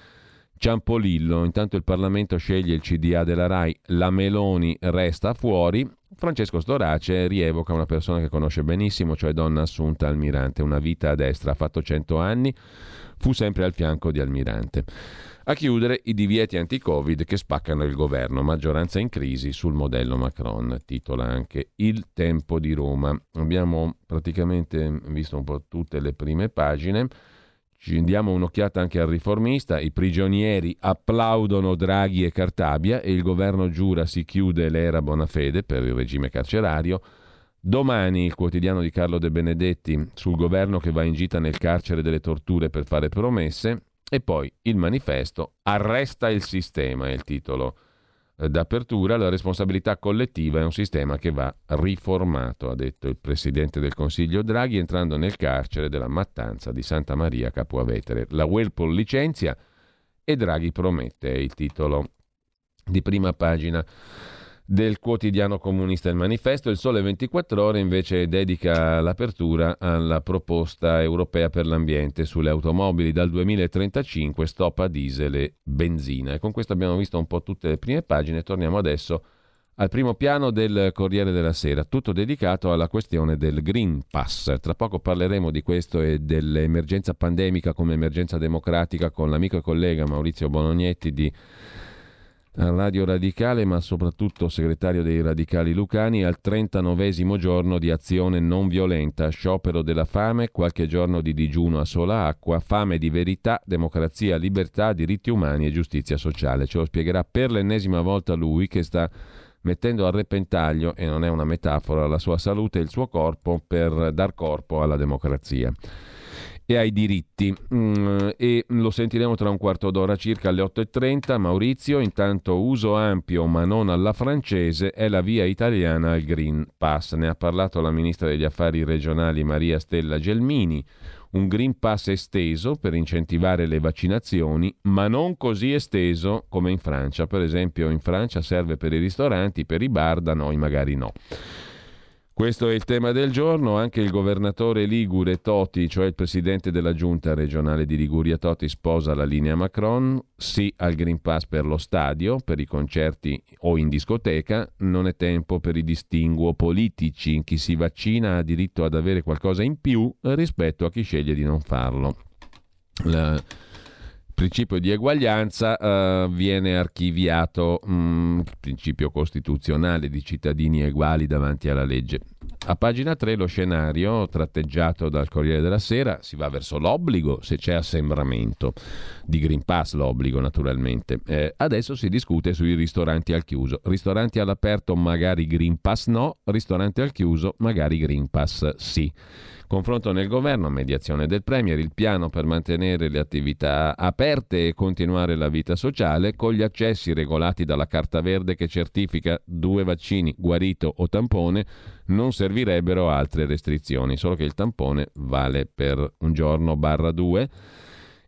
Ciampolillo, intanto il Parlamento sceglie il CDA della RAI, la Meloni resta fuori, Francesco Storace rievoca una persona che conosce benissimo, cioè donna Assunta Almirante, una vita a destra, ha fatto 100 anni, fu sempre al fianco di Almirante. A chiudere i divieti anti-Covid che spaccano il governo, maggioranza in crisi sul modello Macron, titola anche Il Tempo di Roma. Abbiamo praticamente visto un po' tutte le prime pagine. Ci diamo un'occhiata anche al riformista, i prigionieri applaudono Draghi e Cartabia e il governo giura si chiude l'era Bonafede per il regime carcerario. Domani il quotidiano di Carlo De Benedetti sul governo che va in gita nel carcere delle torture per fare promesse e poi il manifesto Arresta il sistema è il titolo d'apertura. La responsabilità collettiva è un sistema che va riformato, ha detto il presidente del Consiglio Draghi entrando nel carcere della mattanza di Santa Maria Capuavetere. La Whirlpool licenzia e Draghi promette, è il titolo di prima pagina del quotidiano comunista Il Manifesto. Il Sole 24 Ore invece dedica l'apertura alla proposta europea per l'ambiente sulle automobili dal 2035 stop a diesel e benzina. E con questo abbiamo visto un po' tutte le prime pagine. Torniamo adesso al primo piano del Corriere della Sera, tutto dedicato alla questione del Green Pass. Tra poco parleremo di questo e dell'emergenza pandemica come emergenza democratica con l'amico e collega Maurizio Bonognetti di Radio Radicale, ma soprattutto segretario dei Radicali Lucani, al 39 giorno di azione non violenta, sciopero della fame, qualche giorno di digiuno a sola acqua, fame di verità, democrazia, libertà, diritti umani e giustizia sociale. Ce lo spiegherà per l'ennesima volta lui che sta mettendo a repentaglio, e non è una metafora, la sua salute e il suo corpo per dar corpo alla democrazia e ai diritti. Mm, e lo sentiremo tra un quarto d'ora circa alle 8.30. Maurizio, intanto uso ampio ma non alla francese è la via italiana al Green Pass. Ne ha parlato la ministra degli affari regionali Maria Stella Gelmini. Un Green Pass esteso per incentivare le vaccinazioni, ma non così esteso come in Francia. Per esempio in Francia serve per i ristoranti, per i bar, da noi magari no. Questo è il tema del giorno, anche il governatore Ligure Toti, cioè il presidente della giunta regionale di Liguria Toti, sposa la linea Macron, sì al Green Pass per lo stadio, per i concerti o in discoteca, non è tempo per i distinguo politici, chi si vaccina ha diritto ad avere qualcosa in più rispetto a chi sceglie di non farlo. La principio di eguaglianza uh, viene archiviato, um, principio costituzionale di cittadini eguali davanti alla legge. A pagina 3 lo scenario tratteggiato dal Corriere della Sera si va verso l'obbligo se c'è assembramento di Green Pass, l'obbligo naturalmente. Eh, adesso si discute sui ristoranti al chiuso. Ristoranti all'aperto magari Green Pass no, ristoranti al chiuso magari Green Pass sì. Confronto nel governo, mediazione del Premier, il piano per mantenere le attività aperte e continuare la vita sociale con gli accessi regolati dalla carta verde che certifica due vaccini, guarito o tampone, non servirebbero altre restrizioni, solo che il tampone vale per un giorno barra due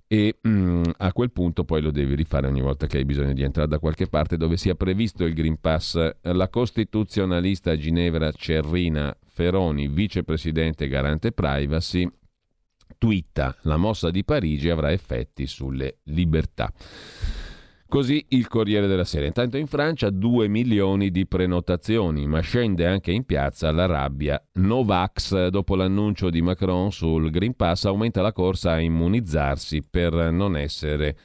e mm, a quel punto poi lo devi rifare ogni volta che hai bisogno di entrare da qualche parte dove sia previsto il Green Pass. La costituzionalista Ginevra Cerrina Feroni, vicepresidente garante privacy, twitta la mossa di Parigi avrà effetti sulle libertà. Così il Corriere della Sera. Intanto in Francia 2 milioni di prenotazioni, ma scende anche in piazza la rabbia. Novax, dopo l'annuncio di Macron sul Green Pass, aumenta la corsa a immunizzarsi per non essere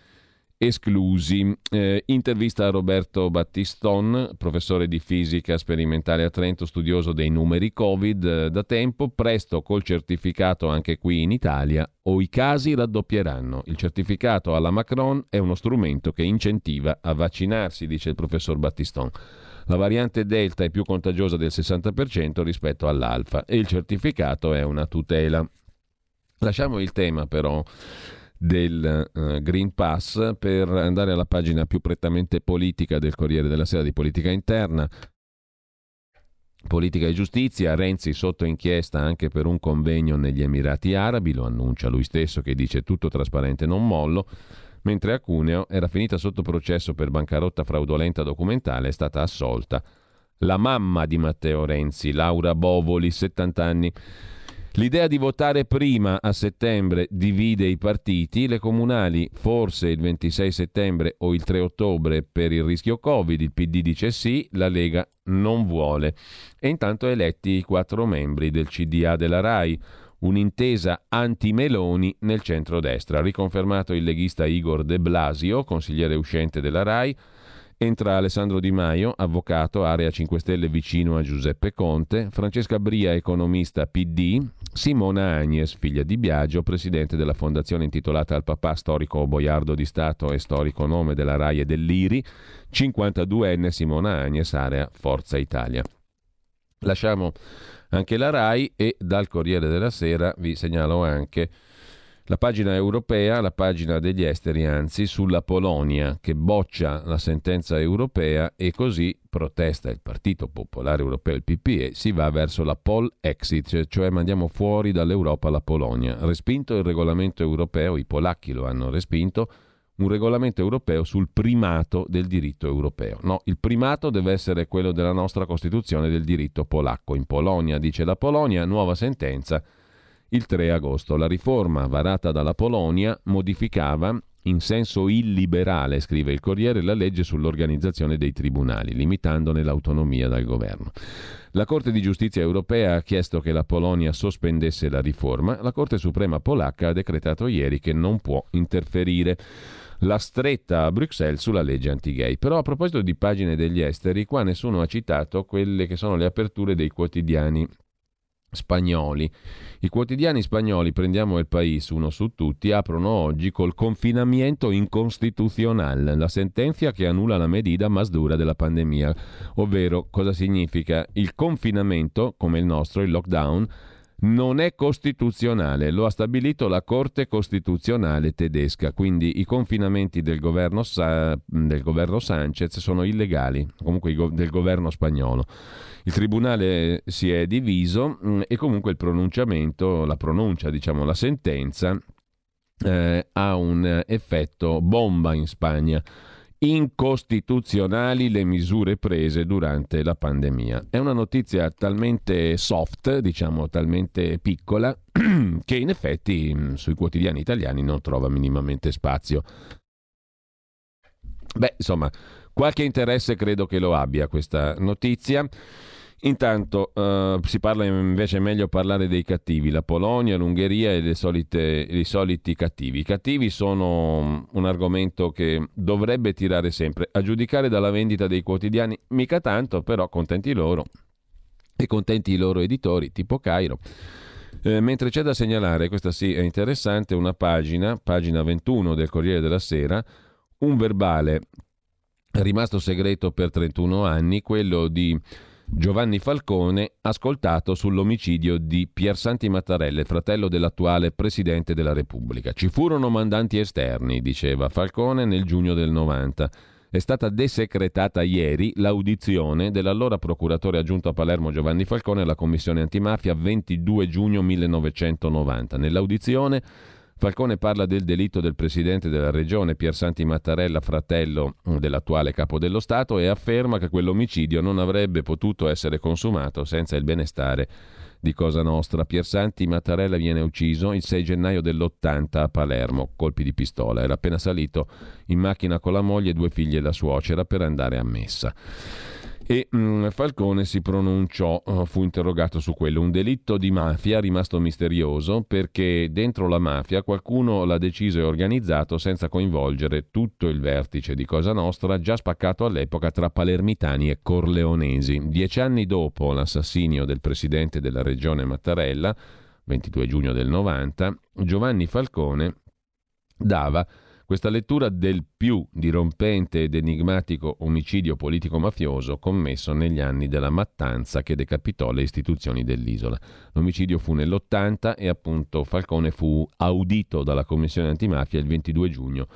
esclusi. Eh, intervista a Roberto Battiston, professore di fisica sperimentale a Trento, studioso dei numeri Covid eh, da tempo, presto col certificato anche qui in Italia o i casi raddoppieranno. Il certificato alla Macron è uno strumento che incentiva a vaccinarsi, dice il professor Battiston. La variante Delta è più contagiosa del 60% rispetto all'Alfa e il certificato è una tutela. Lasciamo il tema però del uh, Green Pass per andare alla pagina più prettamente politica del Corriere della Sera di politica interna. Politica e giustizia, Renzi sotto inchiesta anche per un convegno negli Emirati Arabi, lo annuncia lui stesso che dice tutto trasparente non mollo, mentre a Cuneo era finita sotto processo per bancarotta fraudolenta documentale, è stata assolta la mamma di Matteo Renzi, Laura Bovoli, 70 anni. L'idea di votare prima a settembre divide i partiti, le comunali forse il 26 settembre o il 3 ottobre per il rischio Covid, il PD dice sì, la Lega non vuole. E intanto eletti i quattro membri del CDA della RAI, un'intesa anti-Meloni nel centro-destra. Riconfermato il leghista Igor De Blasio, consigliere uscente della RAI, Entra Alessandro Di Maio, avvocato, area 5 Stelle vicino a Giuseppe Conte, Francesca Bria, economista PD, Simona Agnes, figlia di Biagio, presidente della fondazione intitolata al papà, storico boiardo di Stato e storico nome della RAI e dell'IRI, 52enne Simona Agnes, area Forza Italia. Lasciamo anche la RAI e dal Corriere della Sera vi segnalo anche la pagina europea, la pagina degli esteri, anzi, sulla Polonia che boccia la sentenza europea e così protesta il Partito Popolare Europeo, il PPE, si va verso la Pol Exit, cioè mandiamo fuori dall'Europa la Polonia. Respinto il regolamento europeo, i polacchi lo hanno respinto, un regolamento europeo sul primato del diritto europeo. No, il primato deve essere quello della nostra Costituzione del diritto polacco. In Polonia, dice la Polonia, nuova sentenza il 3 agosto. La riforma varata dalla Polonia modificava in senso illiberale, scrive il Corriere, la legge sull'organizzazione dei tribunali, limitandone l'autonomia dal governo. La Corte di giustizia europea ha chiesto che la Polonia sospendesse la riforma, la Corte Suprema polacca ha decretato ieri che non può interferire la stretta a Bruxelles sulla legge anti-gay. Però a proposito di pagine degli esteri, qua nessuno ha citato quelle che sono le aperture dei quotidiani spagnoli. I quotidiani spagnoli, prendiamo il País uno su tutti, aprono oggi col confinamiento incostituzionale, la sentenza che annulla la medida más dura della pandemia, ovvero cosa significa? Il confinamento, come il nostro, il lockdown, non è costituzionale, lo ha stabilito la Corte Costituzionale tedesca, quindi i confinamenti del governo, Sa- del governo Sanchez sono illegali, comunque del governo spagnolo. Il tribunale si è diviso mm, e comunque il pronunciamento, la pronuncia, diciamo la sentenza, eh, ha un effetto bomba in Spagna incostituzionali le misure prese durante la pandemia. È una notizia talmente soft, diciamo talmente piccola, che in effetti mm, sui quotidiani italiani non trova minimamente spazio. Beh, insomma, qualche interesse credo che lo abbia questa notizia. Intanto uh, si parla invece meglio parlare dei cattivi, la Polonia, l'Ungheria e solite, i soliti cattivi. I cattivi sono un argomento che dovrebbe tirare sempre. A giudicare dalla vendita dei quotidiani, mica tanto, però contenti loro e contenti i loro editori, tipo Cairo. Eh, mentre c'è da segnalare, questa sì è interessante, una pagina, pagina 21 del Corriere della Sera, un verbale rimasto segreto per 31 anni, quello di Giovanni Falcone, ascoltato sull'omicidio di Piersanti Mattarella, fratello dell'attuale Presidente della Repubblica. Ci furono mandanti esterni, diceva Falcone nel giugno del 90. È stata desecretata ieri l'audizione dell'allora procuratore aggiunto a Palermo Giovanni Falcone alla Commissione antimafia 22 giugno 1990. Nell'audizione Falcone parla del delitto del presidente della regione Piersanti Mattarella, fratello dell'attuale capo dello Stato, e afferma che quell'omicidio non avrebbe potuto essere consumato senza il benestare di Cosa Nostra. Piersanti Mattarella viene ucciso il 6 gennaio dell'80 a Palermo, colpi di pistola. Era appena salito in macchina con la moglie due figlie e la suocera per andare a messa e mh, mm, Falcone si pronunciò, uh, fu interrogato su quello. Un delitto di mafia rimasto misterioso perché dentro la mafia qualcuno l'ha deciso e organizzato senza coinvolgere tutto il vertice di Cosa Nostra, già spaccato all'epoca tra palermitani e corleonesi. Dieci anni dopo l'assassinio del presidente della regione Mattarella, 22 giugno del 90, Giovanni Falcone dava questa lettura del più dirompente ed enigmatico omicidio politico-mafioso commesso negli anni della mattanza che decapitò le istituzioni dell'isola. L'omicidio fu nell'80 e appunto Falcone fu audito dalla Commissione antimafia il 22 giugno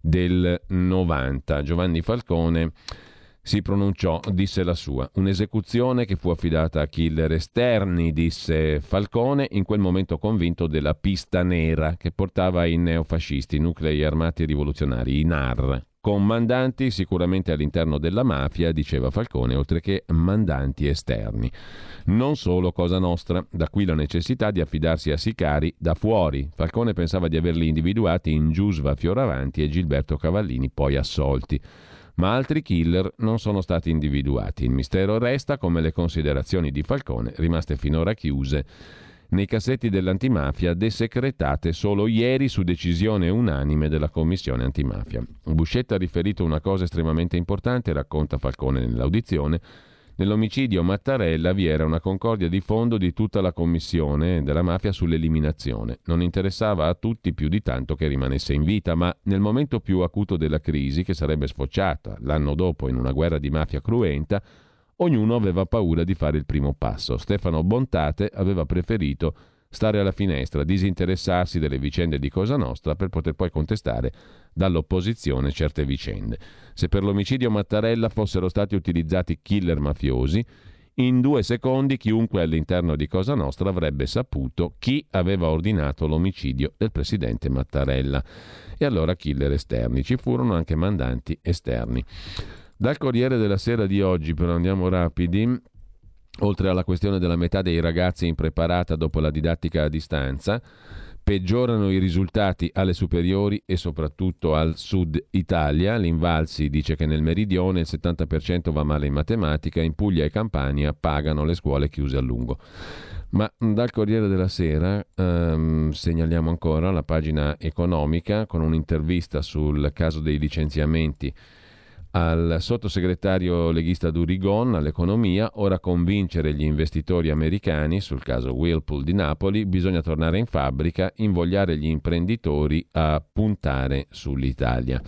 del 90. Giovanni Falcone si pronunciò, disse la sua. Un'esecuzione che fu affidata a killer esterni, disse Falcone, in quel momento convinto della pista nera che portava i neofascisti, nuclei armati rivoluzionari, i NAR, con mandanti sicuramente all'interno della mafia, diceva Falcone, oltre che mandanti esterni. Non solo Cosa Nostra, da qui la necessità di affidarsi a sicari da fuori. Falcone pensava di averli individuati in Giusva Fioravanti e Gilberto Cavallini, poi assolti ma altri killer non sono stati individuati. Il mistero resta come le considerazioni di Falcone, rimaste finora chiuse nei cassetti dell'antimafia desecretate solo ieri su decisione unanime della Commissione antimafia. Buscetta ha riferito una cosa estremamente importante, racconta Falcone nell'audizione, Nell'omicidio Mattarella vi era una concordia di fondo di tutta la commissione della mafia sull'eliminazione. Non interessava a tutti più di tanto che rimanesse in vita, ma nel momento più acuto della crisi, che sarebbe sfociata l'anno dopo in una guerra di mafia cruenta, ognuno aveva paura di fare il primo passo. Stefano Bontate aveva preferito stare alla finestra, disinteressarsi delle vicende di Cosa Nostra per poter poi contestare dall'opposizione certe vicende. Se per l'omicidio Mattarella fossero stati utilizzati killer mafiosi, in due secondi chiunque all'interno di Cosa Nostra avrebbe saputo chi aveva ordinato l'omicidio del presidente Mattarella. E allora killer esterni. Ci furono anche mandanti esterni. Dal Corriere della Sera di oggi, però andiamo rapidi, oltre alla questione della metà dei ragazzi impreparata dopo la didattica a distanza, peggiorano i risultati alle superiori e soprattutto al sud Italia. L'Invalsi dice che nel meridione il 70% va male in matematica, in Puglia e Campania pagano le scuole chiuse a lungo. Ma dal Corriere della Sera ehm, segnaliamo ancora la pagina economica con un'intervista sul caso dei licenziamenti al sottosegretario leghista Durigon all'economia, ora convincere gli investitori americani, sul caso Whirlpool di Napoli, bisogna tornare in fabbrica, invogliare gli imprenditori a puntare sull'Italia.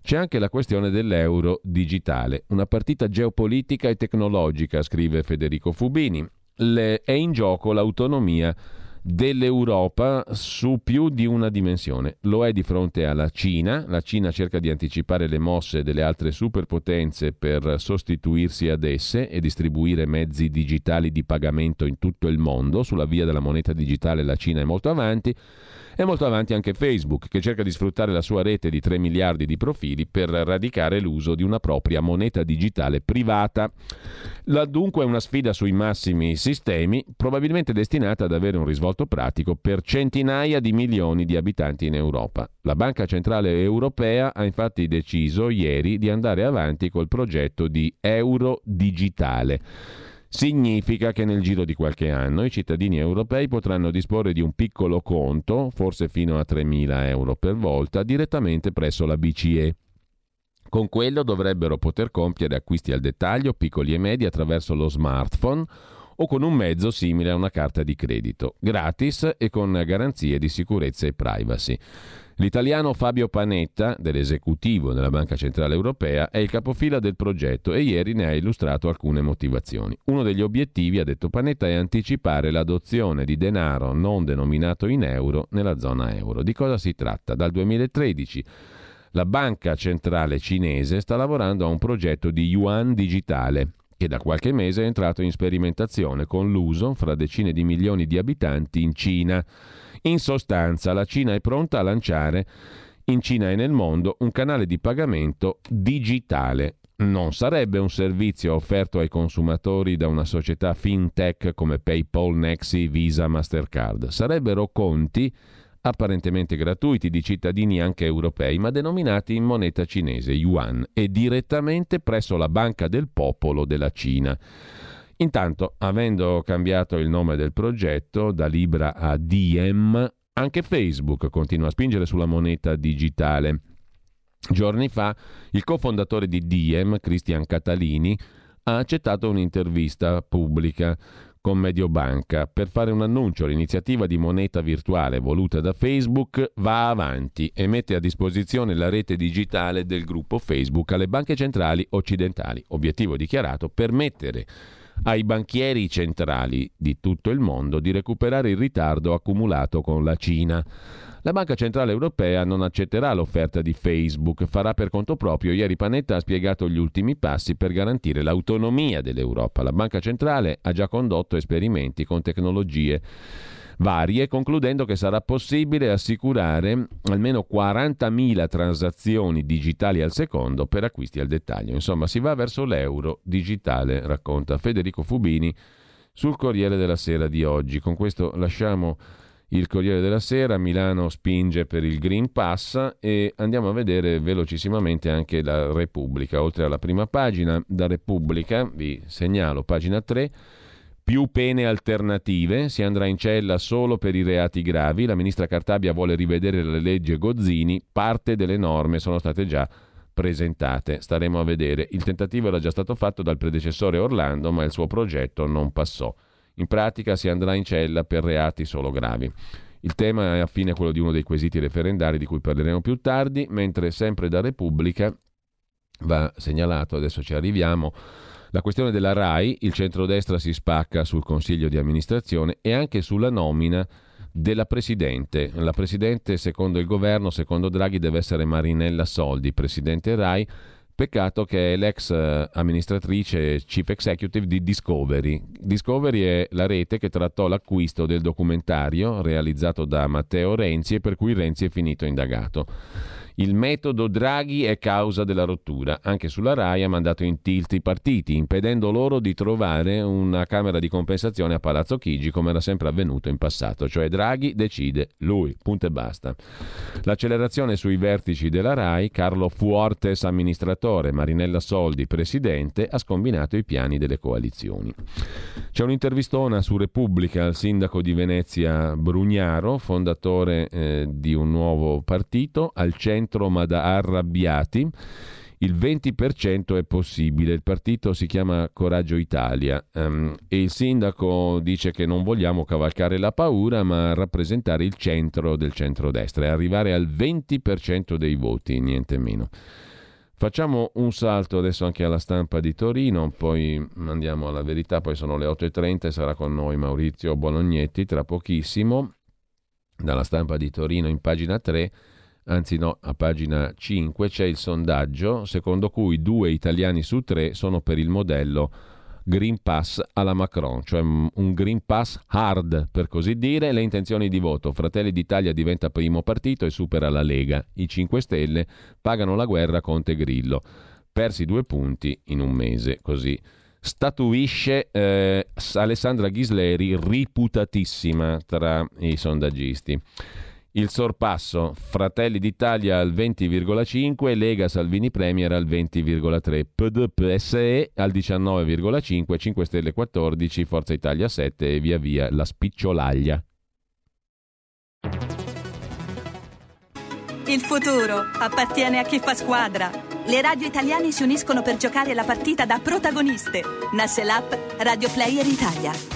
C'è anche la questione dell'euro digitale, una partita geopolitica e tecnologica, scrive Federico Fubini. Le, è in gioco l'autonomia dell'Europa su più di una dimensione. Lo è di fronte alla Cina, la Cina cerca di anticipare le mosse delle altre superpotenze per sostituirsi ad esse e distribuire mezzi digitali di pagamento in tutto il mondo. Sulla via della moneta digitale la Cina è molto avanti. È molto avanti anche Facebook, che cerca di sfruttare la sua rete di 3 miliardi di profili per radicare l'uso di una propria moneta digitale privata. La dunque è una sfida sui massimi sistemi, probabilmente destinata ad avere un risvolto pratico per centinaia di milioni di abitanti in Europa. La Banca Centrale Europea ha infatti deciso ieri di andare avanti col progetto di euro digitale Significa che nel giro di qualche anno i cittadini europei potranno disporre di un piccolo conto, forse fino a 3.000 euro per volta, direttamente presso la BCE. Con quello dovrebbero poter compiere acquisti al dettaglio, piccoli e medi, attraverso lo smartphone o con un mezzo simile a una carta di credito, gratis e con garanzie di sicurezza e privacy. L'italiano Fabio Panetta, dell'esecutivo della Banca Centrale Europea, è il capofila del progetto e ieri ne ha illustrato alcune motivazioni. Uno degli obiettivi, ha detto Panetta, è anticipare l'adozione di denaro non denominato in euro nella zona euro. Di cosa si tratta? Dal 2013 la Banca Centrale Cinese sta lavorando a un progetto di yuan digitale che da qualche mese è entrato in sperimentazione con l'uso fra decine di milioni di abitanti in Cina. In sostanza, la Cina è pronta a lanciare in Cina e nel mondo un canale di pagamento digitale. Non sarebbe un servizio offerto ai consumatori da una società fintech come PayPal, Nexi, Visa, Mastercard. Sarebbero conti apparentemente gratuiti di cittadini anche europei, ma denominati in moneta cinese, yuan, e direttamente presso la Banca del Popolo della Cina. Intanto, avendo cambiato il nome del progetto da Libra a Diem, anche Facebook continua a spingere sulla moneta digitale. Giorni fa il cofondatore di Diem, Cristian Catalini, ha accettato un'intervista pubblica con Mediobanca per fare un annuncio. L'iniziativa di moneta virtuale voluta da Facebook va avanti e mette a disposizione la rete digitale del gruppo Facebook alle banche centrali occidentali. Obiettivo dichiarato permettere ai banchieri centrali di tutto il mondo di recuperare il ritardo accumulato con la Cina. La Banca Centrale Europea non accetterà l'offerta di Facebook, farà per conto proprio. Ieri Panetta ha spiegato gli ultimi passi per garantire l'autonomia dell'Europa. La Banca Centrale ha già condotto esperimenti con tecnologie varie, concludendo che sarà possibile assicurare almeno 40.000 transazioni digitali al secondo per acquisti al dettaglio. Insomma, si va verso l'euro digitale, racconta Federico Fubini sul Corriere della Sera di oggi. Con questo lasciamo il Corriere della Sera, Milano spinge per il Green Pass e andiamo a vedere velocissimamente anche la Repubblica. Oltre alla prima pagina, da Repubblica, vi segnalo, pagina 3, più pene alternative, si andrà in cella solo per i reati gravi, la ministra Cartabia vuole rivedere la legge Gozzini, parte delle norme sono state già presentate, staremo a vedere. Il tentativo era già stato fatto dal predecessore Orlando, ma il suo progetto non passò. In pratica si andrà in cella per reati solo gravi. Il tema è affine a quello di uno dei quesiti referendari di cui parleremo più tardi, mentre sempre da Repubblica va segnalato, adesso ci arriviamo, la questione della RAI, il centrodestra si spacca sul consiglio di amministrazione e anche sulla nomina della Presidente. La Presidente, secondo il governo, secondo Draghi, deve essere Marinella Soldi, Presidente RAI, Peccato che è l'ex eh, amministratrice chief executive di Discovery. Discovery è la rete che trattò l'acquisto del documentario realizzato da Matteo Renzi e per cui Renzi è finito indagato. Il metodo Draghi è causa della rottura. Anche sulla RAI ha mandato in tilt i partiti, impedendo loro di trovare una Camera di compensazione a Palazzo Chigi, come era sempre avvenuto in passato. Cioè Draghi decide lui, punto e basta. L'accelerazione sui vertici della RAI, Carlo Fuortes amministratore, Marinella Soldi presidente, ha scombinato i piani delle coalizioni. C'è un'intervistona su Repubblica al sindaco di Venezia Brugnaro, fondatore eh, di un nuovo partito, al centro centro ma da arrabbiati. Il 20% è possibile, il partito si chiama Coraggio Italia um, e il sindaco dice che non vogliamo cavalcare la paura ma rappresentare il centro del centrodestra e arrivare al 20% dei voti, niente meno. Facciamo un salto adesso anche alla stampa di Torino, poi andiamo alla verità, poi sono le 8.30 e sarà con noi Maurizio Bolognetti tra pochissimo. Dalla stampa di Torino in pagina 3 anzi no, a pagina 5 c'è il sondaggio secondo cui due italiani su tre sono per il modello Green Pass alla Macron, cioè un Green Pass hard per così dire, le intenzioni di voto. Fratelli d'Italia diventa primo partito e supera la Lega. I 5 Stelle pagano la guerra Conte Grillo. Persi due punti in un mese, così statuisce eh, Alessandra Ghisleri riputatissima tra i sondaggisti. Il sorpasso Fratelli d'Italia al 20,5, Lega Salvini Premier al 20,3, PD PSE al 19,5, 5 Stelle 14, Forza Italia 7 e via via la spicciolaglia. Il futuro appartiene a chi fa squadra. Le radio italiane si uniscono per giocare la partita da protagoniste. Nasce l'app Radio Player Italia.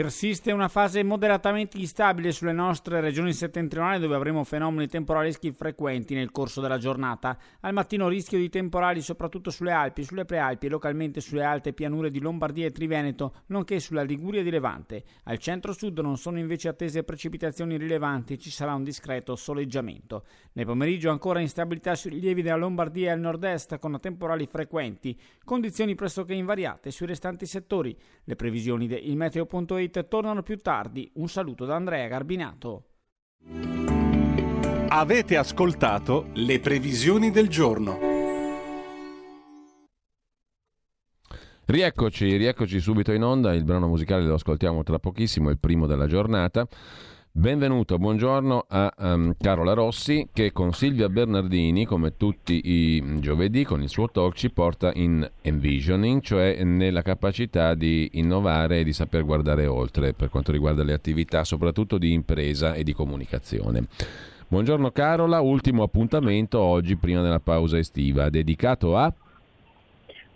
Persiste una fase moderatamente instabile sulle nostre regioni settentrionali dove avremo fenomeni temporaleschi frequenti nel corso della giornata. Al mattino rischio di temporali soprattutto sulle Alpi, sulle Prealpi e localmente sulle alte pianure di Lombardia e Triveneto, nonché sulla Liguria di Levante. Al centro-sud non sono invece attese precipitazioni rilevanti e ci sarà un discreto soleggiamento. Nel pomeriggio ancora instabilità sui rilievi della Lombardia e al nord-est con temporali frequenti, condizioni pressoché invariate sui restanti settori. Le previsioni del meteo.it Street tornano più tardi. Un saluto da Andrea Garbinato. Avete ascoltato le previsioni del giorno. Rieccoci, rieccoci subito in onda, il brano musicale lo ascoltiamo tra pochissimo, è il primo della giornata. Benvenuto, buongiorno a um, Carola Rossi che con Silvia Bernardini, come tutti i giovedì, con il suo talk ci porta in envisioning, cioè nella capacità di innovare e di saper guardare oltre per quanto riguarda le attività soprattutto di impresa e di comunicazione. Buongiorno Carola, ultimo appuntamento oggi prima della pausa estiva, dedicato a...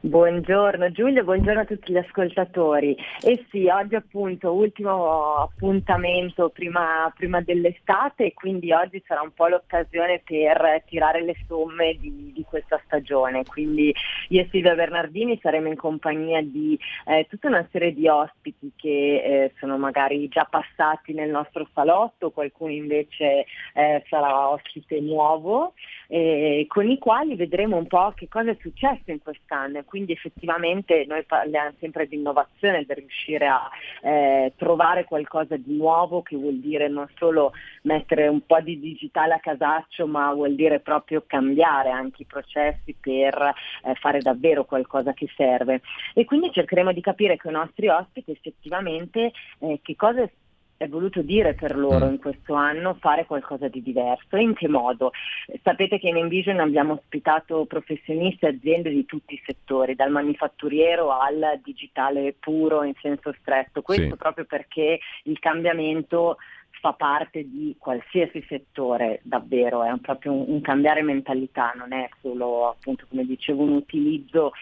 Buongiorno Giulio, buongiorno a tutti gli ascoltatori. E eh sì, oggi appunto ultimo appuntamento prima, prima, dell'estate e quindi oggi sarà un po' l'occasione per tirare le somme di, di questa stagione. Quindi io e Silvia Bernardini saremo in compagnia di eh, tutta una serie di ospiti che eh, sono magari già passati nel nostro salotto, qualcuno invece eh, sarà ospite nuovo, eh, con i quali vedremo un po' che cosa è successo in quest'anno quindi effettivamente noi parliamo sempre di innovazione, per riuscire a eh, trovare qualcosa di nuovo che vuol dire non solo mettere un po' di digitale a casaccio, ma vuol dire proprio cambiare anche i processi per eh, fare davvero qualcosa che serve. E quindi cercheremo di capire con i nostri ospiti effettivamente eh, che cosa è voluto dire per loro mm. in questo anno fare qualcosa di diverso. In che modo? Sapete che in Envision abbiamo ospitato professionisti e aziende di tutti i settori, dal manifatturiero al digitale puro in senso stretto. Questo sì. proprio perché il cambiamento fa parte di qualsiasi settore davvero, è proprio un, un, cambiare mentalità, non è solo appunto come dicevo un utilizzo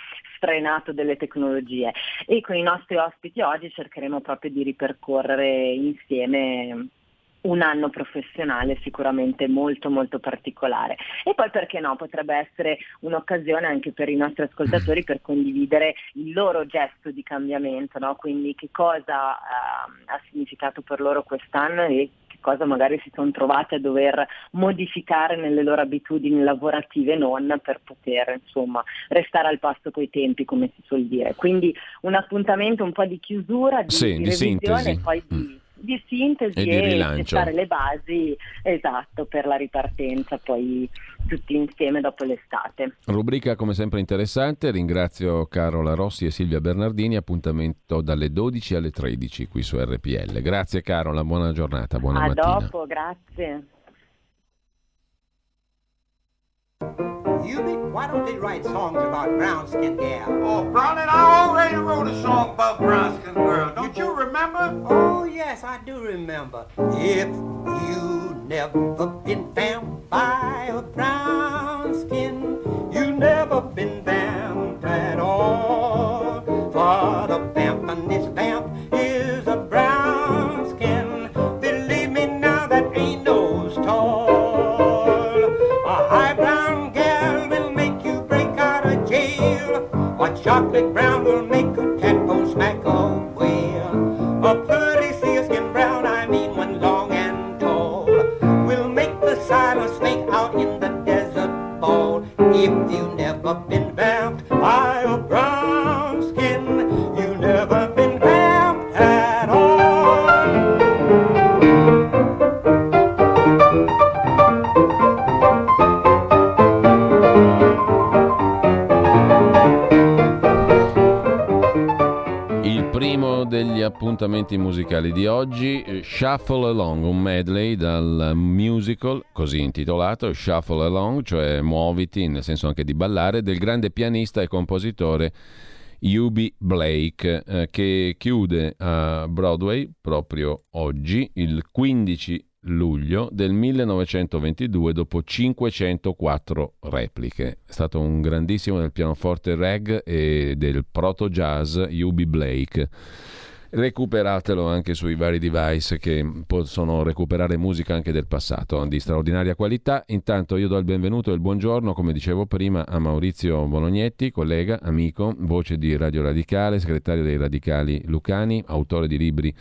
sfrenato delle tecnologie e con i nostri ospiti oggi cercheremo proprio di ripercorrere insieme un anno professionale sicuramente molto molto particolare e poi perché no potrebbe essere un'occasione anche per i nostri ascoltatori per condividere il loro gesto di cambiamento no? quindi che cosa uh, ha significato per loro quest'anno e cosa magari si sono trovati a dover modificare nelle loro abitudini lavorative non per poter insomma restare al passo coi tempi come si suol dire quindi un appuntamento un po' di chiusura di, sì, di, di sintesi. e poi di mm di sintesi e, di e gettare le basi esatto per la ripartenza poi tutti insieme dopo l'estate. Rubrica come sempre interessante, ringrazio Carola Rossi e Silvia Bernardini, appuntamento dalle 12 alle 13 qui su RPL. Grazie Carola, buona giornata, buona A mattina. A dopo, grazie. Eubie, why don't they write songs about brown skinned gal? Oh, Brownie, I already wrote a song about brown skinned girl. Don't you remember? Oh, yes, I do remember. If you never been found by a brown skin, you never been vamped at all. For the chocolate brown will make a tadpole smack a whale. Appuntamenti musicali di oggi. Shuffle Along, un medley dal musical, così intitolato, Shuffle Along, cioè muoviti, nel senso anche di ballare, del grande pianista e compositore Ubi Blake, eh, che chiude a Broadway proprio oggi, il 15 luglio del 1922 dopo 504 repliche. È stato un grandissimo del pianoforte reg e del proto jazz Ubi Blake. Recuperatelo anche sui vari device che possono recuperare musica anche del passato di straordinaria qualità. Intanto io do il benvenuto e il buongiorno, come dicevo prima, a Maurizio Bolognetti, collega, amico, voce di Radio Radicale, segretario dei Radicali Lucani, autore di libri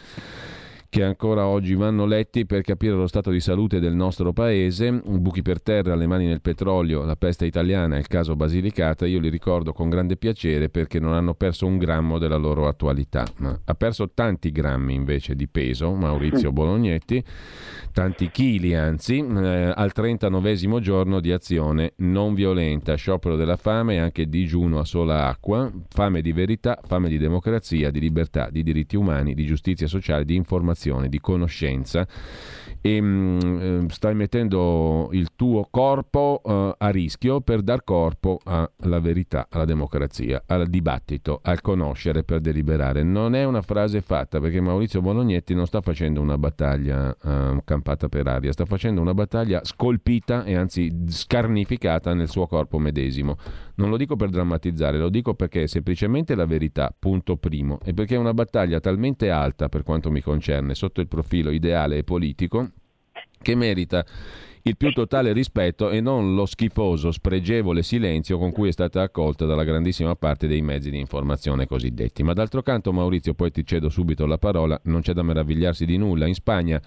che ancora oggi vanno letti per capire lo stato di salute del nostro paese, buchi per terra, le mani nel petrolio, la peste italiana, il caso Basilicata, io li ricordo con grande piacere perché non hanno perso un grammo della loro attualità. Ma ha perso tanti grammi invece di peso Maurizio Bolognetti, tanti chili anzi, eh, al 39 giorno di azione non violenta, sciopero della fame e anche digiuno a sola acqua, fame di verità, fame di democrazia, di libertà, di diritti umani, di giustizia sociale, di informazione informazione, di conoscenza e mh, mm, eh, stai mettendo il tuo corpo uh, a rischio per dar corpo alla verità, alla democrazia, al dibattito, al conoscere per deliberare. Non è una frase fatta perché Maurizio Bolognetti non sta facendo una battaglia uh, campata per aria, sta facendo una battaglia scolpita e anzi scarnificata nel suo corpo medesimo. Non lo dico per drammatizzare, lo dico perché è semplicemente la verità, punto primo, e perché è una battaglia talmente alta per quanto mi concerne sotto il profilo ideale e politico che merita il più totale rispetto e non lo schifoso, spregevole silenzio con cui è stata accolta dalla grandissima parte dei mezzi di informazione cosiddetti. Ma d'altro canto, Maurizio, poi ti cedo subito la parola, non c'è da meravigliarsi di nulla. In Spagna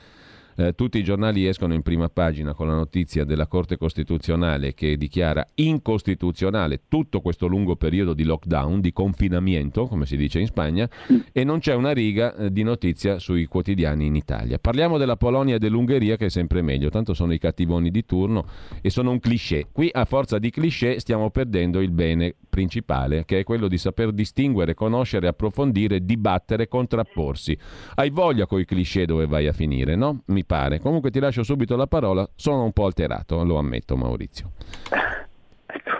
eh, tutti i giornali escono in prima pagina con la notizia della Corte Costituzionale che dichiara incostituzionale tutto questo lungo periodo di lockdown, di confinamento, come si dice in Spagna, e non c'è una riga eh, di notizia sui quotidiani in Italia. Parliamo della Polonia e dell'Ungheria che è sempre meglio, tanto sono i cattivoni di turno e sono un cliché. Qui a forza di cliché stiamo perdendo il bene principale, che è quello di saper distinguere, conoscere, approfondire, dibattere, contrapporsi. Hai voglia coi cliché dove vai a finire, no? Mi pare. Comunque ti lascio subito la parola, sono un po' alterato, lo ammetto Maurizio. Ecco,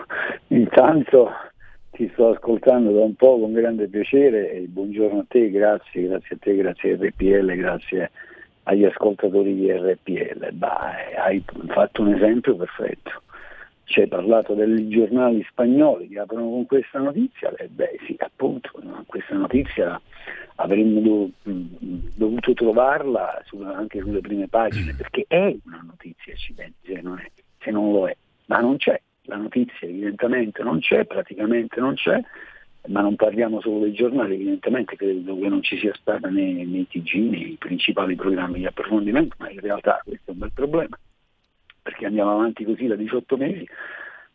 intanto ti sto ascoltando da un po' con grande piacere e buongiorno a te, grazie, grazie a te, grazie a RPL, grazie agli ascoltatori di RPL. Bah, hai fatto un esempio perfetto. Ci hai parlato dei giornali spagnoli che aprono con questa notizia, eh, beh sì, appunto, questa notizia avremmo do, dovuto trovarla su, anche sulle prime pagine, mm. perché è una notizia se non, è, se non lo è, ma non c'è, la notizia evidentemente non c'è, praticamente non c'è, ma non parliamo solo dei giornali, evidentemente credo che non ci sia stata né nei TG né i principali programmi di approfondimento, ma in realtà questo è un bel problema, perché andiamo avanti così da 18 mesi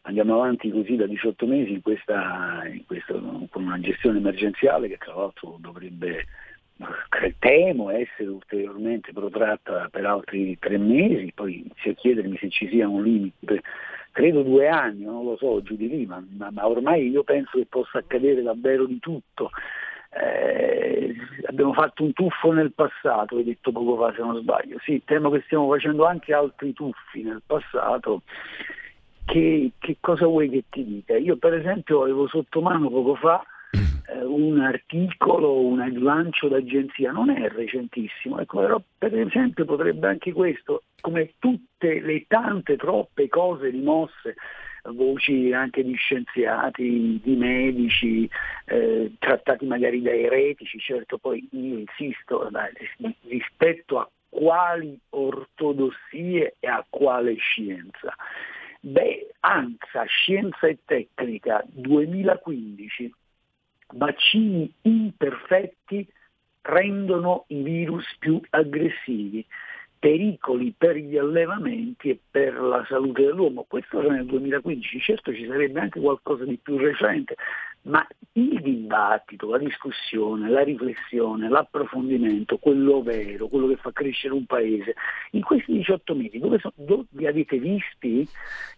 andiamo avanti così da 18 mesi in questa, in questo, con una gestione emergenziale che tra l'altro dovrebbe, temo, essere ulteriormente protratta per altri tre mesi, poi inizio a chiedermi se ci sia un limite, credo due anni, non lo so, giù di lì, ma, ma ormai io penso che possa accadere davvero di tutto. Eh, abbiamo fatto un tuffo nel passato, hai detto poco fa se non sbaglio, sì, temo che stiamo facendo anche altri tuffi nel passato. Che, che, cosa vuoi che ti dica? Io per esempio avevo sotto mano poco fa eh, un articolo, un lancio d'agenzia, non è recentissimo, ecco, però per esempio potrebbe anche questo, come tutte le tante troppe cose rimosse, voci anche di scienziati, di medici, eh, trattati magari da eretici, certo poi io insisto dai, rispetto a quali ortodossie e a quale scienza. Beh, ANSA, Scienza e Tecnica 2015, vaccini imperfetti rendono i virus più aggressivi, pericoli per gli allevamenti e per la salute dell'uomo. Questo era nel 2015, certo ci sarebbe anche qualcosa di più recente, ma il dibattito, la discussione, la riflessione, l'approfondimento, quello vero, quello che fa crescere un paese, in questi 18 mesi dove, sono, dove li avete visti?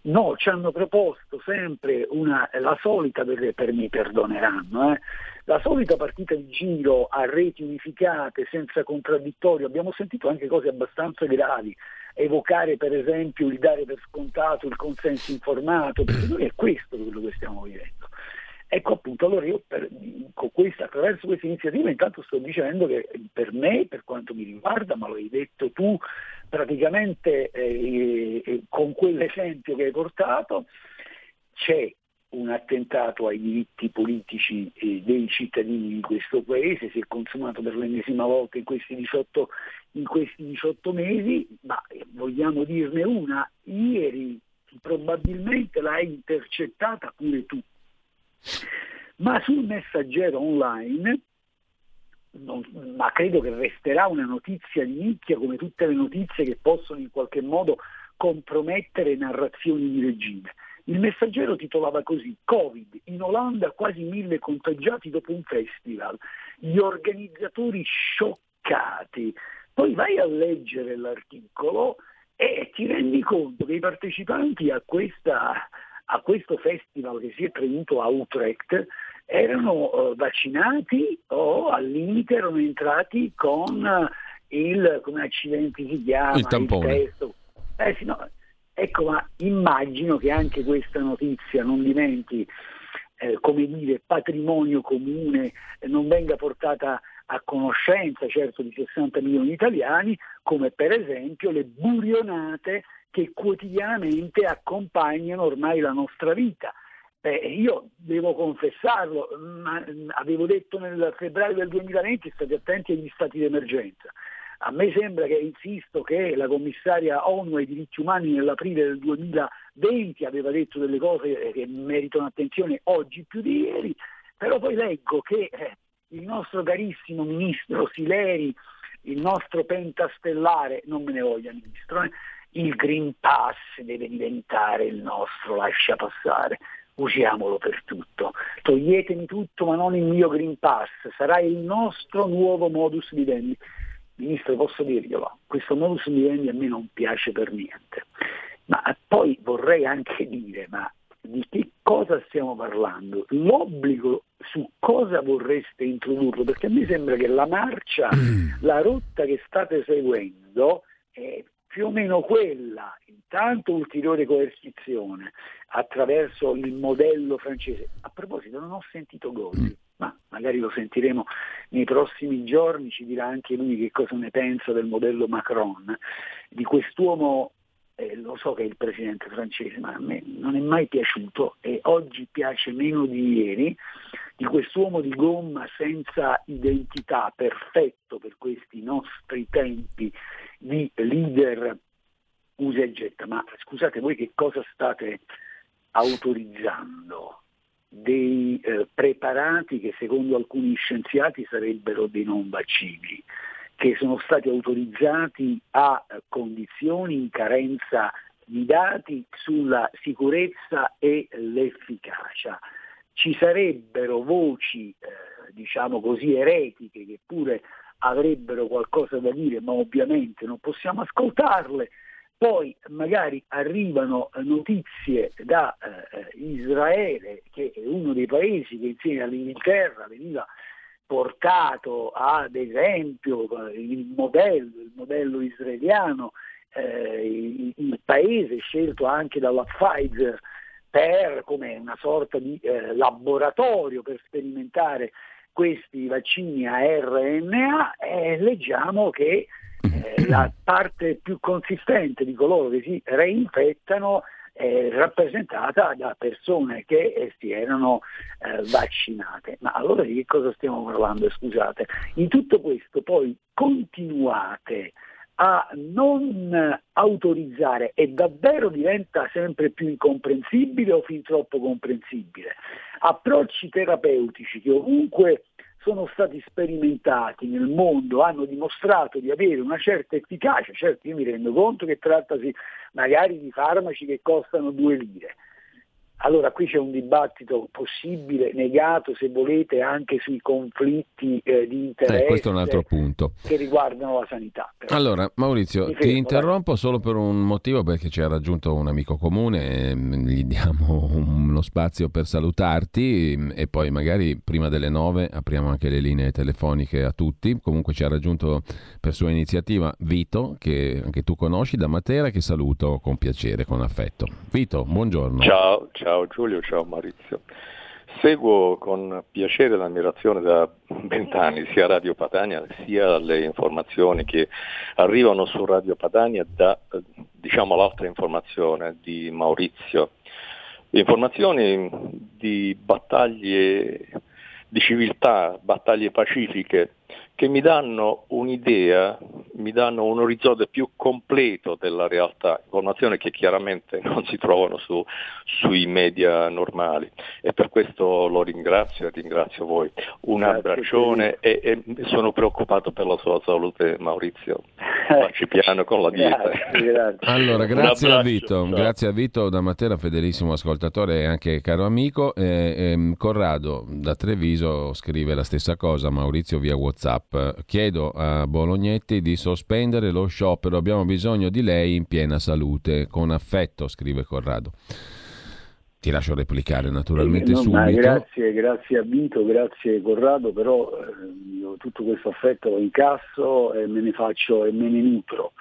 No, ci hanno proposto sempre una, la solita, per, per mi perdoneranno, eh, la solita partita di giro a reti unificate, senza contraddittorio, abbiamo sentito anche cose abbastanza gravi, evocare per esempio il dare per scontato il consenso informato, perché noi è questo quello che stiamo vivendo. Ecco appunto, allora io per, questa, attraverso questa iniziativa intanto sto dicendo che per me, per quanto mi riguarda, ma lo hai detto tu praticamente eh, eh, con quell'esempio che hai portato, c'è un attentato ai diritti politici eh, dei cittadini di questo paese, si è consumato per l'ennesima volta in questi 18, in questi 18 mesi, ma vogliamo dirne una, ieri probabilmente l'hai intercettata pure tu ma sul messaggero online, non, ma credo che resterà una notizia di nicchia come tutte le notizie che possono in qualche modo compromettere narrazioni di regime. Il messaggero titolava così, Covid, in Olanda quasi mille contagiati dopo un festival, gli organizzatori scioccati. Poi vai a leggere l'articolo e ti rendi conto che i partecipanti a questa a questo festival che si è tenuto a Utrecht erano eh, vaccinati o al limite erano entrati con eh, il, come accidenti si chiama, il tampone. Il testo. Eh, sì, no. Ecco, ma immagino che anche questa notizia non diventi, eh, come dire, patrimonio comune, non venga portata a conoscenza certo di 60 milioni di italiani, come per esempio le burionate che quotidianamente accompagnano ormai la nostra vita. Eh, io devo confessarlo, ma, avevo detto nel febbraio del 2020 state attenti agli stati di emergenza. A me sembra che, insisto, che la commissaria ONU ai diritti umani nell'aprile del 2020 aveva detto delle cose che meritano attenzione oggi più di ieri, però poi leggo che eh, il nostro carissimo ministro Sileri, il nostro pentastellare, non me ne voglia ministro, eh, il Green Pass deve diventare il nostro lascia passare, usiamolo per tutto. Toglietemi tutto ma non il mio Green Pass, sarà il nostro nuovo modus vivendi. Ministro, posso dirglielo, questo modus vivendi a me non piace per niente. Ma poi vorrei anche dire, ma di che cosa stiamo parlando? L'obbligo su cosa vorreste introdurlo? Perché a me sembra che la marcia, la rotta che state seguendo è più o meno quella, intanto ulteriore coercizione attraverso il modello francese. A proposito, non ho sentito Gozzi, ma magari lo sentiremo nei prossimi giorni, ci dirà anche lui che cosa ne pensa del modello Macron, di quest'uomo eh, lo so che è il presidente francese, ma a me non è mai piaciuto e oggi piace meno di ieri, di quest'uomo di gomma senza identità, perfetto per questi nostri tempi di leader usa e getta. Ma scusate, voi che cosa state autorizzando? Dei eh, preparati che secondo alcuni scienziati sarebbero dei non vaccini che sono stati autorizzati a condizioni in carenza di dati sulla sicurezza e l'efficacia. Ci sarebbero voci, eh, diciamo così, eretiche che pure avrebbero qualcosa da dire, ma ovviamente non possiamo ascoltarle. Poi magari arrivano notizie da eh, Israele, che è uno dei paesi che insieme all'Inghilterra veniva portato ad esempio il modello, il modello israeliano, eh, il, il, paese scelto anche dalla Pfizer per come una sorta di eh, laboratorio per sperimentare questi vaccini a RNA, eh, leggiamo che eh, la parte più consistente di coloro che si reinfettano eh, rappresentata da persone che eh, si erano eh, vaccinate. Ma allora di che cosa stiamo parlando? Scusate. In tutto questo poi continuate a non autorizzare e davvero diventa sempre più incomprensibile o fin troppo comprensibile. Approcci terapeutici che ovunque sono stati sperimentati nel mondo, hanno dimostrato di avere una certa efficacia, certo io mi rendo conto che trattasi magari di farmaci che costano due lire. Allora qui c'è un dibattito possibile, negato se volete, anche sui conflitti eh, di interesse eh, questo è un altro punto. che riguardano la sanità. Però. Allora Maurizio, Mi ti fermo, interrompo vai. solo per un motivo perché ci ha raggiunto un amico comune, e gli diamo uno spazio per salutarti e poi magari prima delle nove apriamo anche le linee telefoniche a tutti. Comunque ci ha raggiunto per sua iniziativa Vito, che anche tu conosci da Matera, che saluto con piacere, con affetto. Vito, buongiorno. Ciao, ciao. Ciao Giulio, ciao Maurizio. Seguo con piacere e ammirazione da vent'anni sia Radio Padania sia le informazioni che arrivano su Radio Padania da diciamo, l'altra informazione di Maurizio. Informazioni di battaglie di civiltà, battaglie pacifiche che mi danno un'idea, mi danno un orizzonte più completo della realtà, informazioni che chiaramente non si trovano su, sui media normali e per questo lo ringrazio e ringrazio voi. Un Grazie abbraccione e, e, sono preoccupato per la sua salute Maurizio. Facci piano con la dieta. Grazie, grazie. Allora, grazie a Vito, ciao. grazie a Vito da Matera, fedelissimo ascoltatore e anche caro amico. Eh, ehm, Corrado da Treviso scrive la stessa cosa, Maurizio via WhatsApp. Chiedo a Bolognetti di sospendere lo sciopero, abbiamo bisogno di lei in piena salute. Con affetto, scrive Corrado. Ti lascio replicare naturalmente Eh, no, subito. grazie, grazie a Vito, grazie Corrado, però eh, io tutto questo affetto lo incasso e me ne faccio e me ne nutro.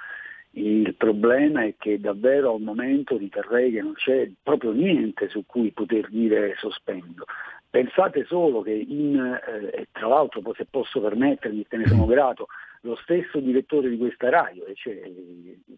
Il problema è che davvero al momento riterrei che non c'è proprio niente su cui poter dire sospendo. Pensate solo che in, eh, tra l'altro se posso permettermi, te ne sono grato, lo stesso direttore di questa radio, cioè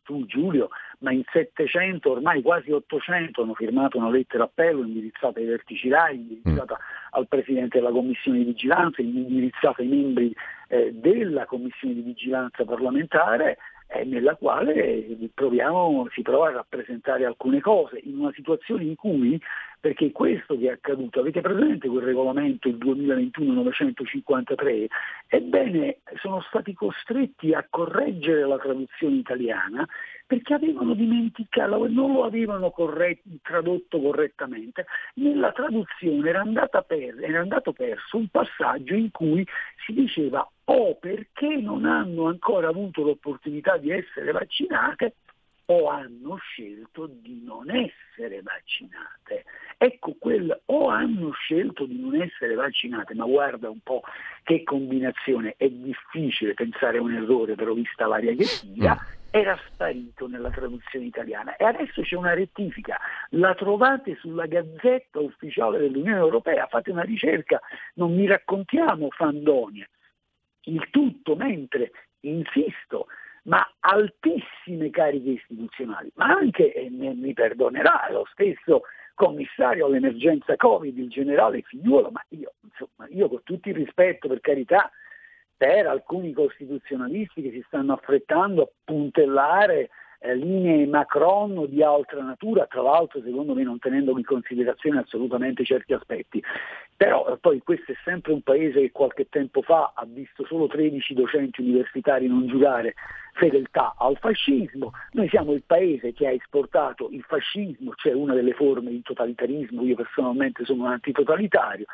tu Giulio, ma in 700, ormai quasi 800 hanno firmato una lettera appello indirizzata ai vertici RAI, indirizzata al Presidente della Commissione di Vigilanza, indirizzata ai membri eh, della Commissione di Vigilanza parlamentare, nella quale proviamo, si prova a rappresentare alcune cose, in una situazione in cui, perché questo che è accaduto, avete presente quel regolamento, il 2021-953, ebbene sono stati costretti a correggere la traduzione italiana perché avevano dimenticato, non lo avevano corret- tradotto correttamente. Nella traduzione era, per, era andato perso un passaggio in cui si diceva o perché non hanno ancora avuto l'opportunità di essere vaccinate o hanno scelto di non essere vaccinate. Ecco quel o hanno scelto di non essere vaccinate, ma guarda un po' che combinazione, è difficile pensare a un errore però vista l'aria che tira, era sparito nella traduzione italiana. E adesso c'è una rettifica, la trovate sulla gazzetta ufficiale dell'Unione Europea, fate una ricerca, non mi raccontiamo fandonie, il tutto mentre, insisto, ma altissime cariche istituzionali, ma anche, e mi perdonerà, lo stesso commissario all'emergenza Covid, il generale Figliuolo, ma io, insomma, io con tutto il rispetto per carità per alcuni costituzionalisti che si stanno affrettando a puntellare eh, linee Macron di altra natura, tra l'altro secondo me non tenendo in considerazione assolutamente certi aspetti. Però eh, poi questo è sempre un paese che qualche tempo fa ha visto solo 13 docenti universitari non giurare fedeltà al fascismo, noi siamo il paese che ha esportato il fascismo, cioè una delle forme di totalitarismo, io personalmente sono un antitotalitario,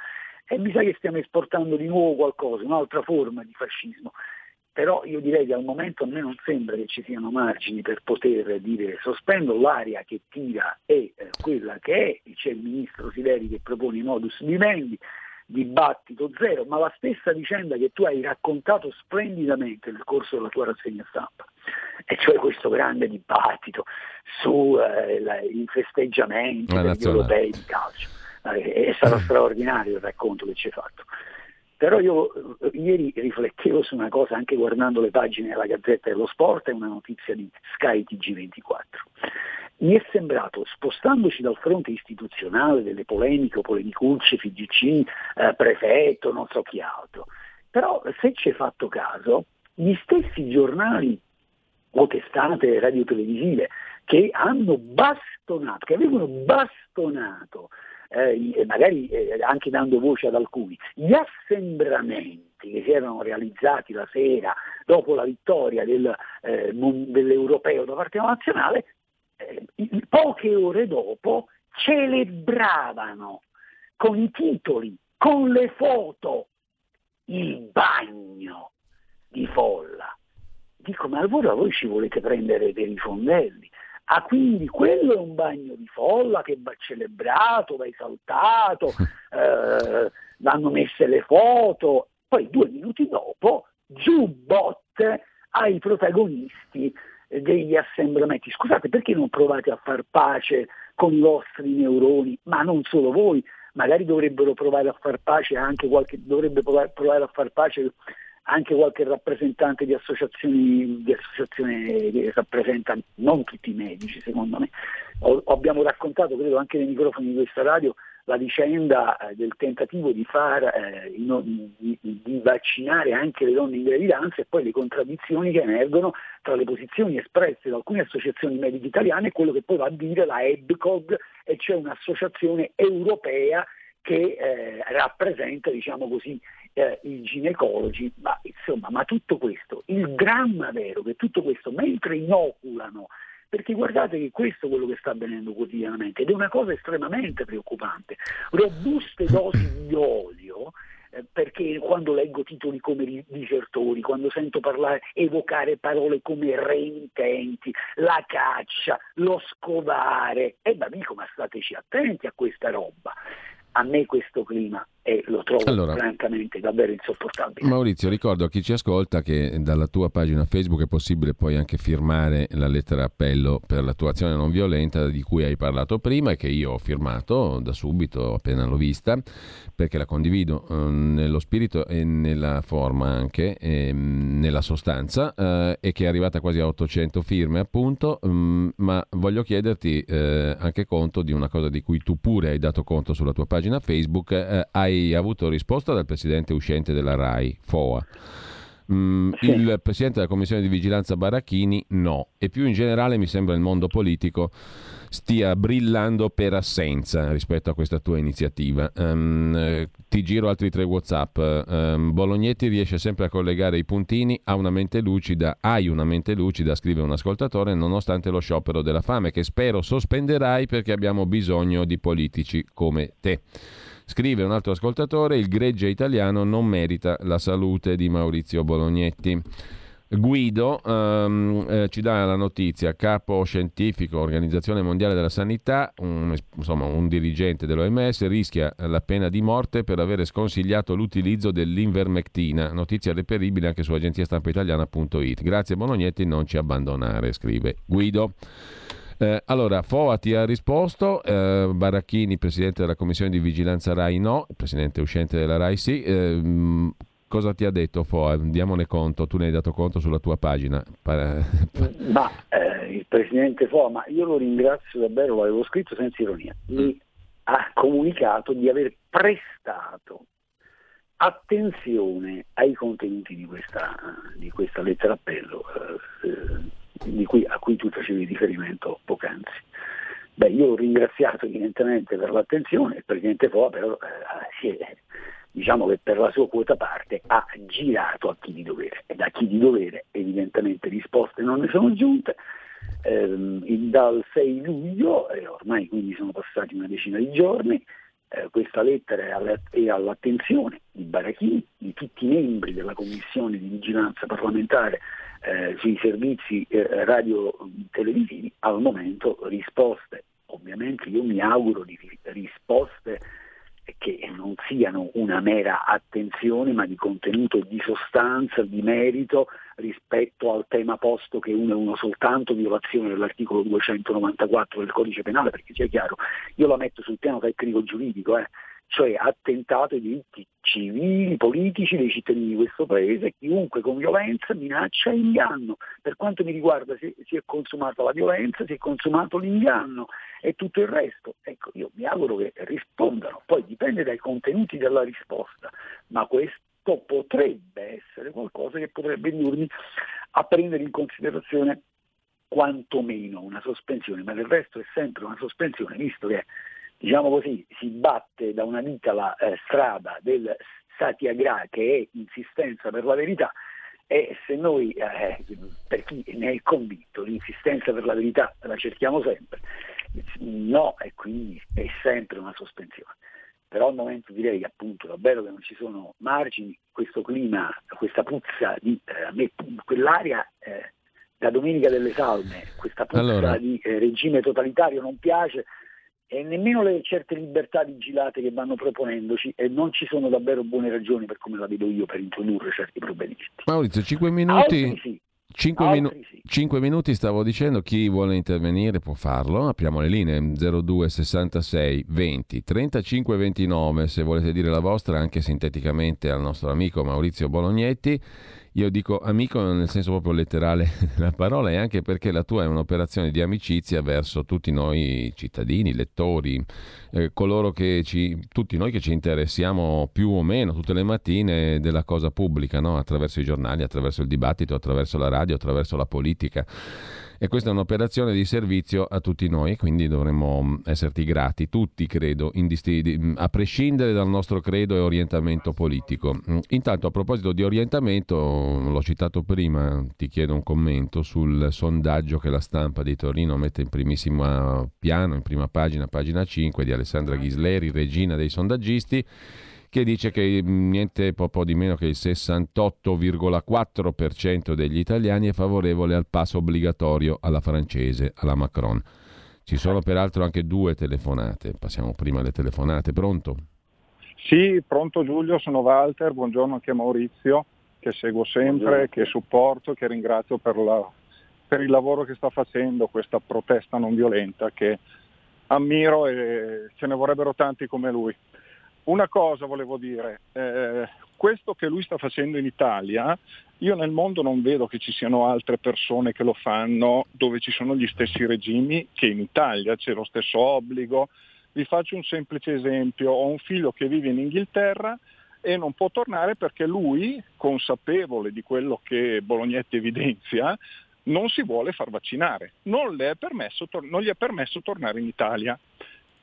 e mi sa che stiamo esportando di nuovo qualcosa, un'altra forma di fascismo. Però io direi che al momento a me non sembra che ci siano margini per poter dire sospendo l'aria che tira è eh, quella che è, c'è il ministro Sileri che propone i modus vivendi, dibattito zero, ma la stessa vicenda che tu hai raccontato splendidamente nel corso della tua rassegna stampa, e cioè questo grande dibattito sui eh, festeggiamenti degli europei di calcio. Eh, è stato straordinario il racconto che ci hai fatto. Però io eh, ieri riflettevo su una cosa anche guardando le pagine della Gazzetta dello Sport e una notizia di Sky TG24. Mi è sembrato, spostandoci dal fronte istituzionale delle polemiche polemicucce, FGC, eh, prefetto, non so chi altro, però se ci è fatto caso, gli stessi giornali o testate radiotelevisive che hanno bastonato, che avevano bastonato eh, magari eh, anche dando voce ad alcuni, gli assembramenti che si erano realizzati la sera dopo la vittoria del, eh, dell'europeo da parte nazionale, eh, poche ore dopo celebravano con i titoli, con le foto, il bagno di folla. Dico, ma allora voi ci volete prendere per i fondelli? Ah, quindi quello è un bagno di folla che va celebrato, va esaltato, eh, vanno messe le foto, poi due minuti dopo, giù botte ai protagonisti degli assembramenti. Scusate, perché non provate a far pace con i vostri neuroni? Ma non solo voi, magari dovrebbero provare a far pace anche qualche, dovrebbe provare a far pace anche qualche rappresentante di associazioni, di associazioni che rappresenta non tutti i medici secondo me. O, abbiamo raccontato, credo anche nei microfoni di questa radio, la vicenda eh, del tentativo di, far, eh, di, di, vaccinare anche le donne in gravidanza e poi le contraddizioni che emergono tra le posizioni espresse da alcune associazioni mediche italiane e quello che poi va a dire la EBCOG, e cioè un'associazione europea che eh, rappresenta diciamo così, eh, i ginecologi, ma insomma, ma tutto questo, il dramma vero che tutto questo, mentre inoculano, perché guardate che questo è quello che sta avvenendo quotidianamente ed è una cosa estremamente preoccupante, robuste dosi di olio, eh, perché quando leggo titoli come disertori, quando sento parlare, evocare parole come reintenti, la caccia, lo scovare, e beh dico ma stateci attenti a questa roba. A me questo clima e lo trovo allora, francamente davvero insopportabile. Maurizio, ricordo a chi ci ascolta che dalla tua pagina Facebook è possibile poi anche firmare la lettera appello per l'attuazione non violenta di cui hai parlato prima e che io ho firmato da subito appena l'ho vista perché la condivido eh, nello spirito e nella forma anche, e, mm, nella sostanza eh, e che è arrivata quasi a 800 firme appunto, mh, mm, ma voglio chiederti eh, anche conto di una cosa di cui tu pure hai dato conto sulla tua pagina Facebook, eh, hai avuto risposta dal presidente uscente della RAI, FOA. Mm, sì. Il presidente della commissione di vigilanza Baracchini no. E più in generale mi sembra il mondo politico stia brillando per assenza rispetto a questa tua iniziativa. Um, ti giro altri tre WhatsApp. Um, Bolognetti riesce sempre a collegare i puntini, ha una mente lucida, hai una mente lucida, scrive un ascoltatore, nonostante lo sciopero della fame, che spero sospenderai perché abbiamo bisogno di politici come te. Scrive un altro ascoltatore, il gregge italiano non merita la salute di Maurizio Bolognetti. Guido um, eh, ci dà la notizia, capo scientifico, Organizzazione Mondiale della Sanità, un, insomma un dirigente dell'OMS, rischia la pena di morte per avere sconsigliato l'utilizzo dell'invermectina, notizia reperibile anche su agenziastampa.italiana.it. Grazie Bolognetti, non ci abbandonare, scrive Guido. Eh, allora, Foa ti ha risposto, eh, Baracchini, presidente della commissione di vigilanza RAI no, presidente uscente della RAI sì. Eh, cosa ti ha detto Foa? Diamone conto, tu ne hai dato conto sulla tua pagina. Ma eh, il presidente Foa, ma io lo ringrazio davvero, l'avevo scritto senza ironia, mi mm. ha comunicato di aver prestato attenzione ai contenuti di questa, di questa lettera appello. Cui, a cui tu facevi riferimento poc'anzi. Beh, io ho ringraziato evidentemente per l'attenzione, il Presidente Foa però eh, è, diciamo che per la sua quota parte ha girato a chi di dovere e da chi di dovere evidentemente risposte non ne sono giunte. Eh, dal 6 luglio, eh, ormai quindi sono passati una decina di giorni, eh, questa lettera è, alla, è, all'attenzione di Barachini, di tutti i membri della Commissione di Vigilanza Parlamentare eh, sui servizi eh, radio televisivi, al momento risposte, ovviamente io mi auguro di risposte che non siano una mera attenzione ma di contenuto, di sostanza, di merito rispetto al tema posto che uno è uno soltanto, violazione dell'articolo 294 del codice penale, perché sia chiaro, io la metto sul piano tecnico giuridico, eh, cioè attentato ai diritti civili, politici dei cittadini di questo paese, chiunque con violenza, minaccia e inganno. Per quanto mi riguarda si, si, è consumata la violenza, si è consumato l'inganno e tutto il resto. Ecco, io mi auguro che rispondano, poi dipende dai contenuti della risposta, ma questo potrebbe essere qualcosa che potrebbe indurmi a prendere in considerazione quantomeno una sospensione, ma del resto è sempre una sospensione, visto che diciamo così, si batte da una vita la eh, strada del satyagraha che è insistenza per la verità e se noi, eh, per chi ne è convinto, l'insistenza per la verità la cerchiamo sempre no e quindi è sempre una sospensione. Però al momento direi appunto davvero che non ci sono margini, questo clima, questa puzza di eh, quell'aria eh, da Domenica delle Salme, questa puzza allora. di eh, regime totalitario non piace e nemmeno le certe libertà vigilate che vanno proponendoci e non ci sono davvero buone ragioni per come la vedo io per introdurre certi provvedimenti. Maurizio, 5 minuti. Sì. 5, minu- sì. 5, minuti stavo dicendo, chi vuole intervenire può farlo, apriamo le linee 02 66 20 35 29 se volete dire la vostra anche sinteticamente al nostro amico Maurizio Bolognetti io dico amico nel senso proprio letterale della parola e anche perché la tua è un'operazione di amicizia verso tutti noi cittadini, lettori, eh, coloro che ci, tutti noi che ci interessiamo più o meno tutte le mattine della cosa pubblica, no? attraverso i giornali, attraverso il dibattito, attraverso la radio, attraverso la politica. E questa è un'operazione di servizio a tutti noi, quindi dovremmo mm, esserti grati, tutti credo, mm, a prescindere dal nostro credo e orientamento politico. Mm, intanto a proposito di orientamento, l'ho citato prima, ti chiedo un commento sul sondaggio che la stampa di Torino mette in primissimo piano, in prima pagina, pagina 5, di Alessandra Ghisleri, regina dei sondaggisti che dice che niente po', po di meno che il 68,4% degli italiani è favorevole al passo obbligatorio alla francese, alla Macron. Ci sono peraltro anche due telefonate, passiamo prima alle telefonate, pronto? Sì, pronto Giulio, sono Walter, buongiorno anche a Maurizio, che seguo sempre, che supporto, che ringrazio per, la, per il lavoro che sta facendo, questa protesta non violenta che ammiro e ce ne vorrebbero tanti come lui. Una cosa volevo dire, eh, questo che lui sta facendo in Italia, io nel mondo non vedo che ci siano altre persone che lo fanno dove ci sono gli stessi regimi che in Italia, c'è lo stesso obbligo. Vi faccio un semplice esempio, ho un figlio che vive in Inghilterra e non può tornare perché lui, consapevole di quello che Bolognetti evidenzia, non si vuole far vaccinare, non, non gli è permesso tornare in Italia.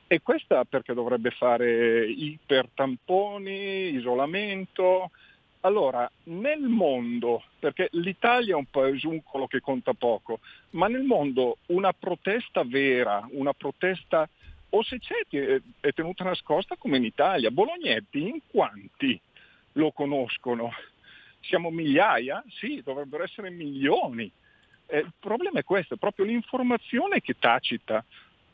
E questa perché dovrebbe fare ipertamponi, isolamento. Allora, nel mondo, perché l'Italia è un paesuncolo che conta poco, ma nel mondo una protesta vera, una protesta, o se c'è, è tenuta nascosta come in Italia. Bolognetti, in quanti lo conoscono? Siamo migliaia? Sì, dovrebbero essere milioni. Eh, il problema è questo, è proprio l'informazione che tacita.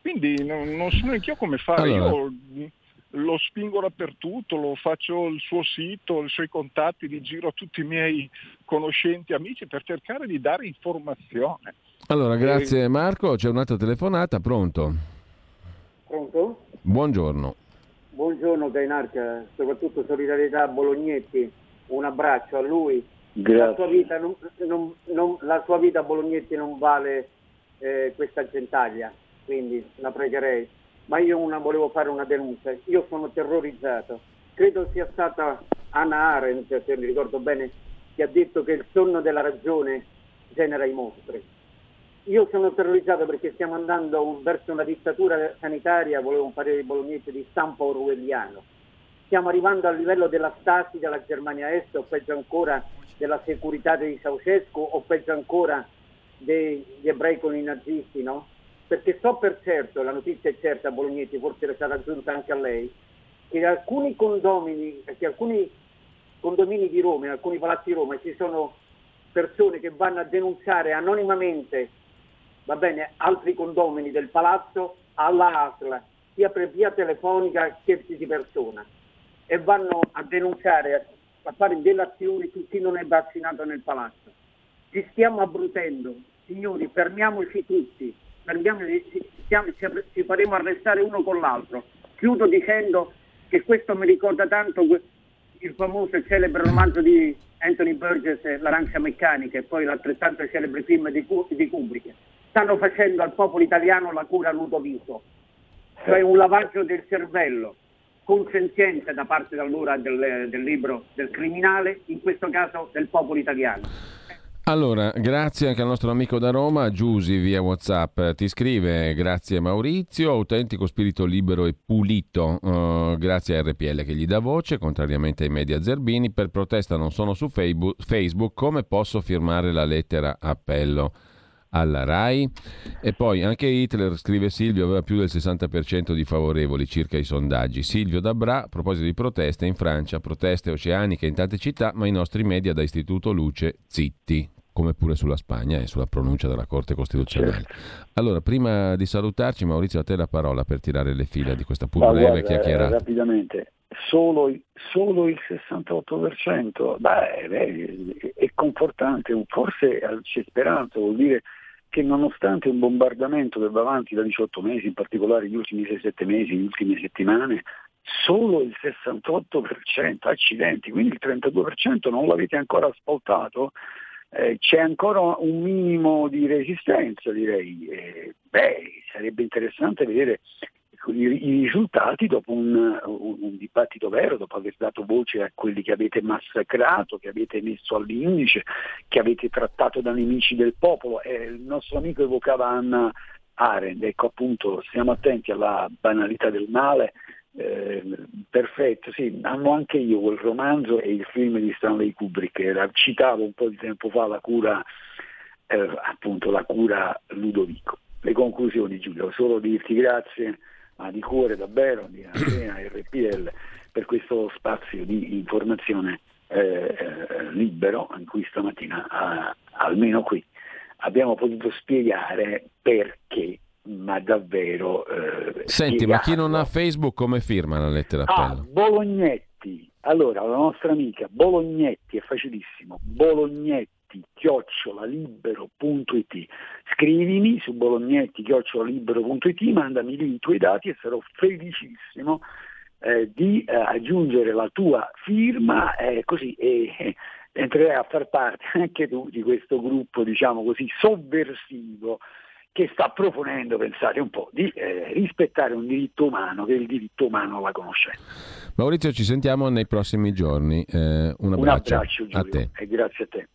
Quindi non, non so neanche io come fare. Allora. Io lo spingo dappertutto, lo faccio il suo sito, i suoi contatti, li giro a tutti i miei conoscenti, amici per cercare di dare informazione. Allora, grazie e... Marco. C'è un'altra telefonata, pronto? Pronto? Buongiorno. Buongiorno Gainarca, soprattutto solidarietà a Bolognetti, un abbraccio a lui. La sua vita, non, non, non, la sua vita a Bolognetti non vale eh, questa gentaglia quindi la pregherei. Ma io una, volevo fare una denuncia, io sono terrorizzato. Credo sia stata Anna Arendt, se mi ricordo bene, che ha detto che il sonno della ragione genera i mostri. Io sono terrorizzato perché stiamo andando verso una dittatura sanitaria, volevo un parere di Bolognese, di stampo orwelliano. Stiamo arrivando al livello della Stasi della Germania Est o peggio ancora della securità di Ceausescu o peggio ancora degli ebrei con i nazisti, no? Perché so per certo, la notizia è certa, Bolognetti, forse era stata aggiunta anche a lei, che alcuni condomini, che alcuni condomini di Roma, in alcuni palazzi di Roma ci sono persone che vanno a denunciare anonimamente bene, altri condomini del palazzo alla ASL, sia per via telefonica che di persona, e vanno a denunciare, a fare delazioni su chi non è vaccinato nel palazzo. Ci stiamo abbrutendo, signori, fermiamoci tutti, ci, ci faremo arrestare uno con l'altro. Chiudo dicendo che questo mi ricorda tanto il famoso e celebre romanzo di Anthony Burgess, L'arancia meccanica, e poi l'altrettanto celebre film di, di Kubrick. Stanno facendo al popolo italiano la cura Ludovico, cioè un lavaggio del cervello consenziente da parte allora del, del libro del criminale, in questo caso del popolo italiano. Allora, grazie anche al nostro amico da Roma, Giusi via Whatsapp, ti scrive grazie Maurizio, autentico spirito libero e pulito, uh, grazie a RPL che gli dà voce, contrariamente ai media zerbini, per protesta non sono su Facebook, come posso firmare la lettera appello? alla RAI. E poi anche Hitler, scrive Silvio, aveva più del 60% di favorevoli circa i sondaggi. Silvio Dabra, a proposito di proteste in Francia, proteste oceaniche in tante città, ma i nostri media da Istituto Luce zitti come pure sulla Spagna e sulla pronuncia della Corte Costituzionale. Certo. Allora, prima di salutarci, Maurizio, a te la parola per tirare le fila di questa pur breve guarda, chiacchierata. Rapidamente, solo, solo, il 68%, beh, è confortante, forse c'è speranza, vuol dire che nonostante un bombardamento che va avanti da 18 mesi, in particolare gli ultimi 6-7 mesi, le ultime settimane, solo il 68%, accidenti, quindi il 32% non l'avete ancora ascoltato, eh, c'è ancora un minimo di resistenza direi. Eh, beh, sarebbe interessante vedere i, risultati dopo un, un, un, dibattito vero, dopo aver dato voce a quelli che avete massacrato, che avete messo all'indice, che avete trattato da nemici del popolo. Eh, il nostro amico evocava Anna Arendt, ecco appunto stiamo attenti alla banalità del male eh, perfetto, sì, hanno anche io quel romanzo e il film di Stanley Kubrick, era, citavo un po' di tempo fa la cura, eh, appunto la cura Ludovico. Le conclusioni Giulio, solo dirti grazie, ma di cuore davvero, di Andrea RPL, per questo spazio di informazione eh, eh, libero in cui stamattina, almeno qui, abbiamo potuto spiegare perché ma davvero... Eh, Senti, ma chi non ha Facebook come firma la lettera ah, appello? Bolognetti, allora la nostra amica Bolognetti, è facilissimo, Bolognetti chiocciolalibero.it scrivimi su bolognetti chiocciolalibero.it mandami lì i tuoi dati e sarò felicissimo eh, di eh, aggiungere la tua firma eh, così e entrerai a far parte anche tu di questo gruppo diciamo così sovversivo che sta proponendo, pensate un po', di eh, rispettare un diritto umano, che è il diritto umano alla conoscenza. Maurizio, ci sentiamo nei prossimi giorni. Eh, un abbraccio, un abbraccio Giulio, a te. E grazie a te.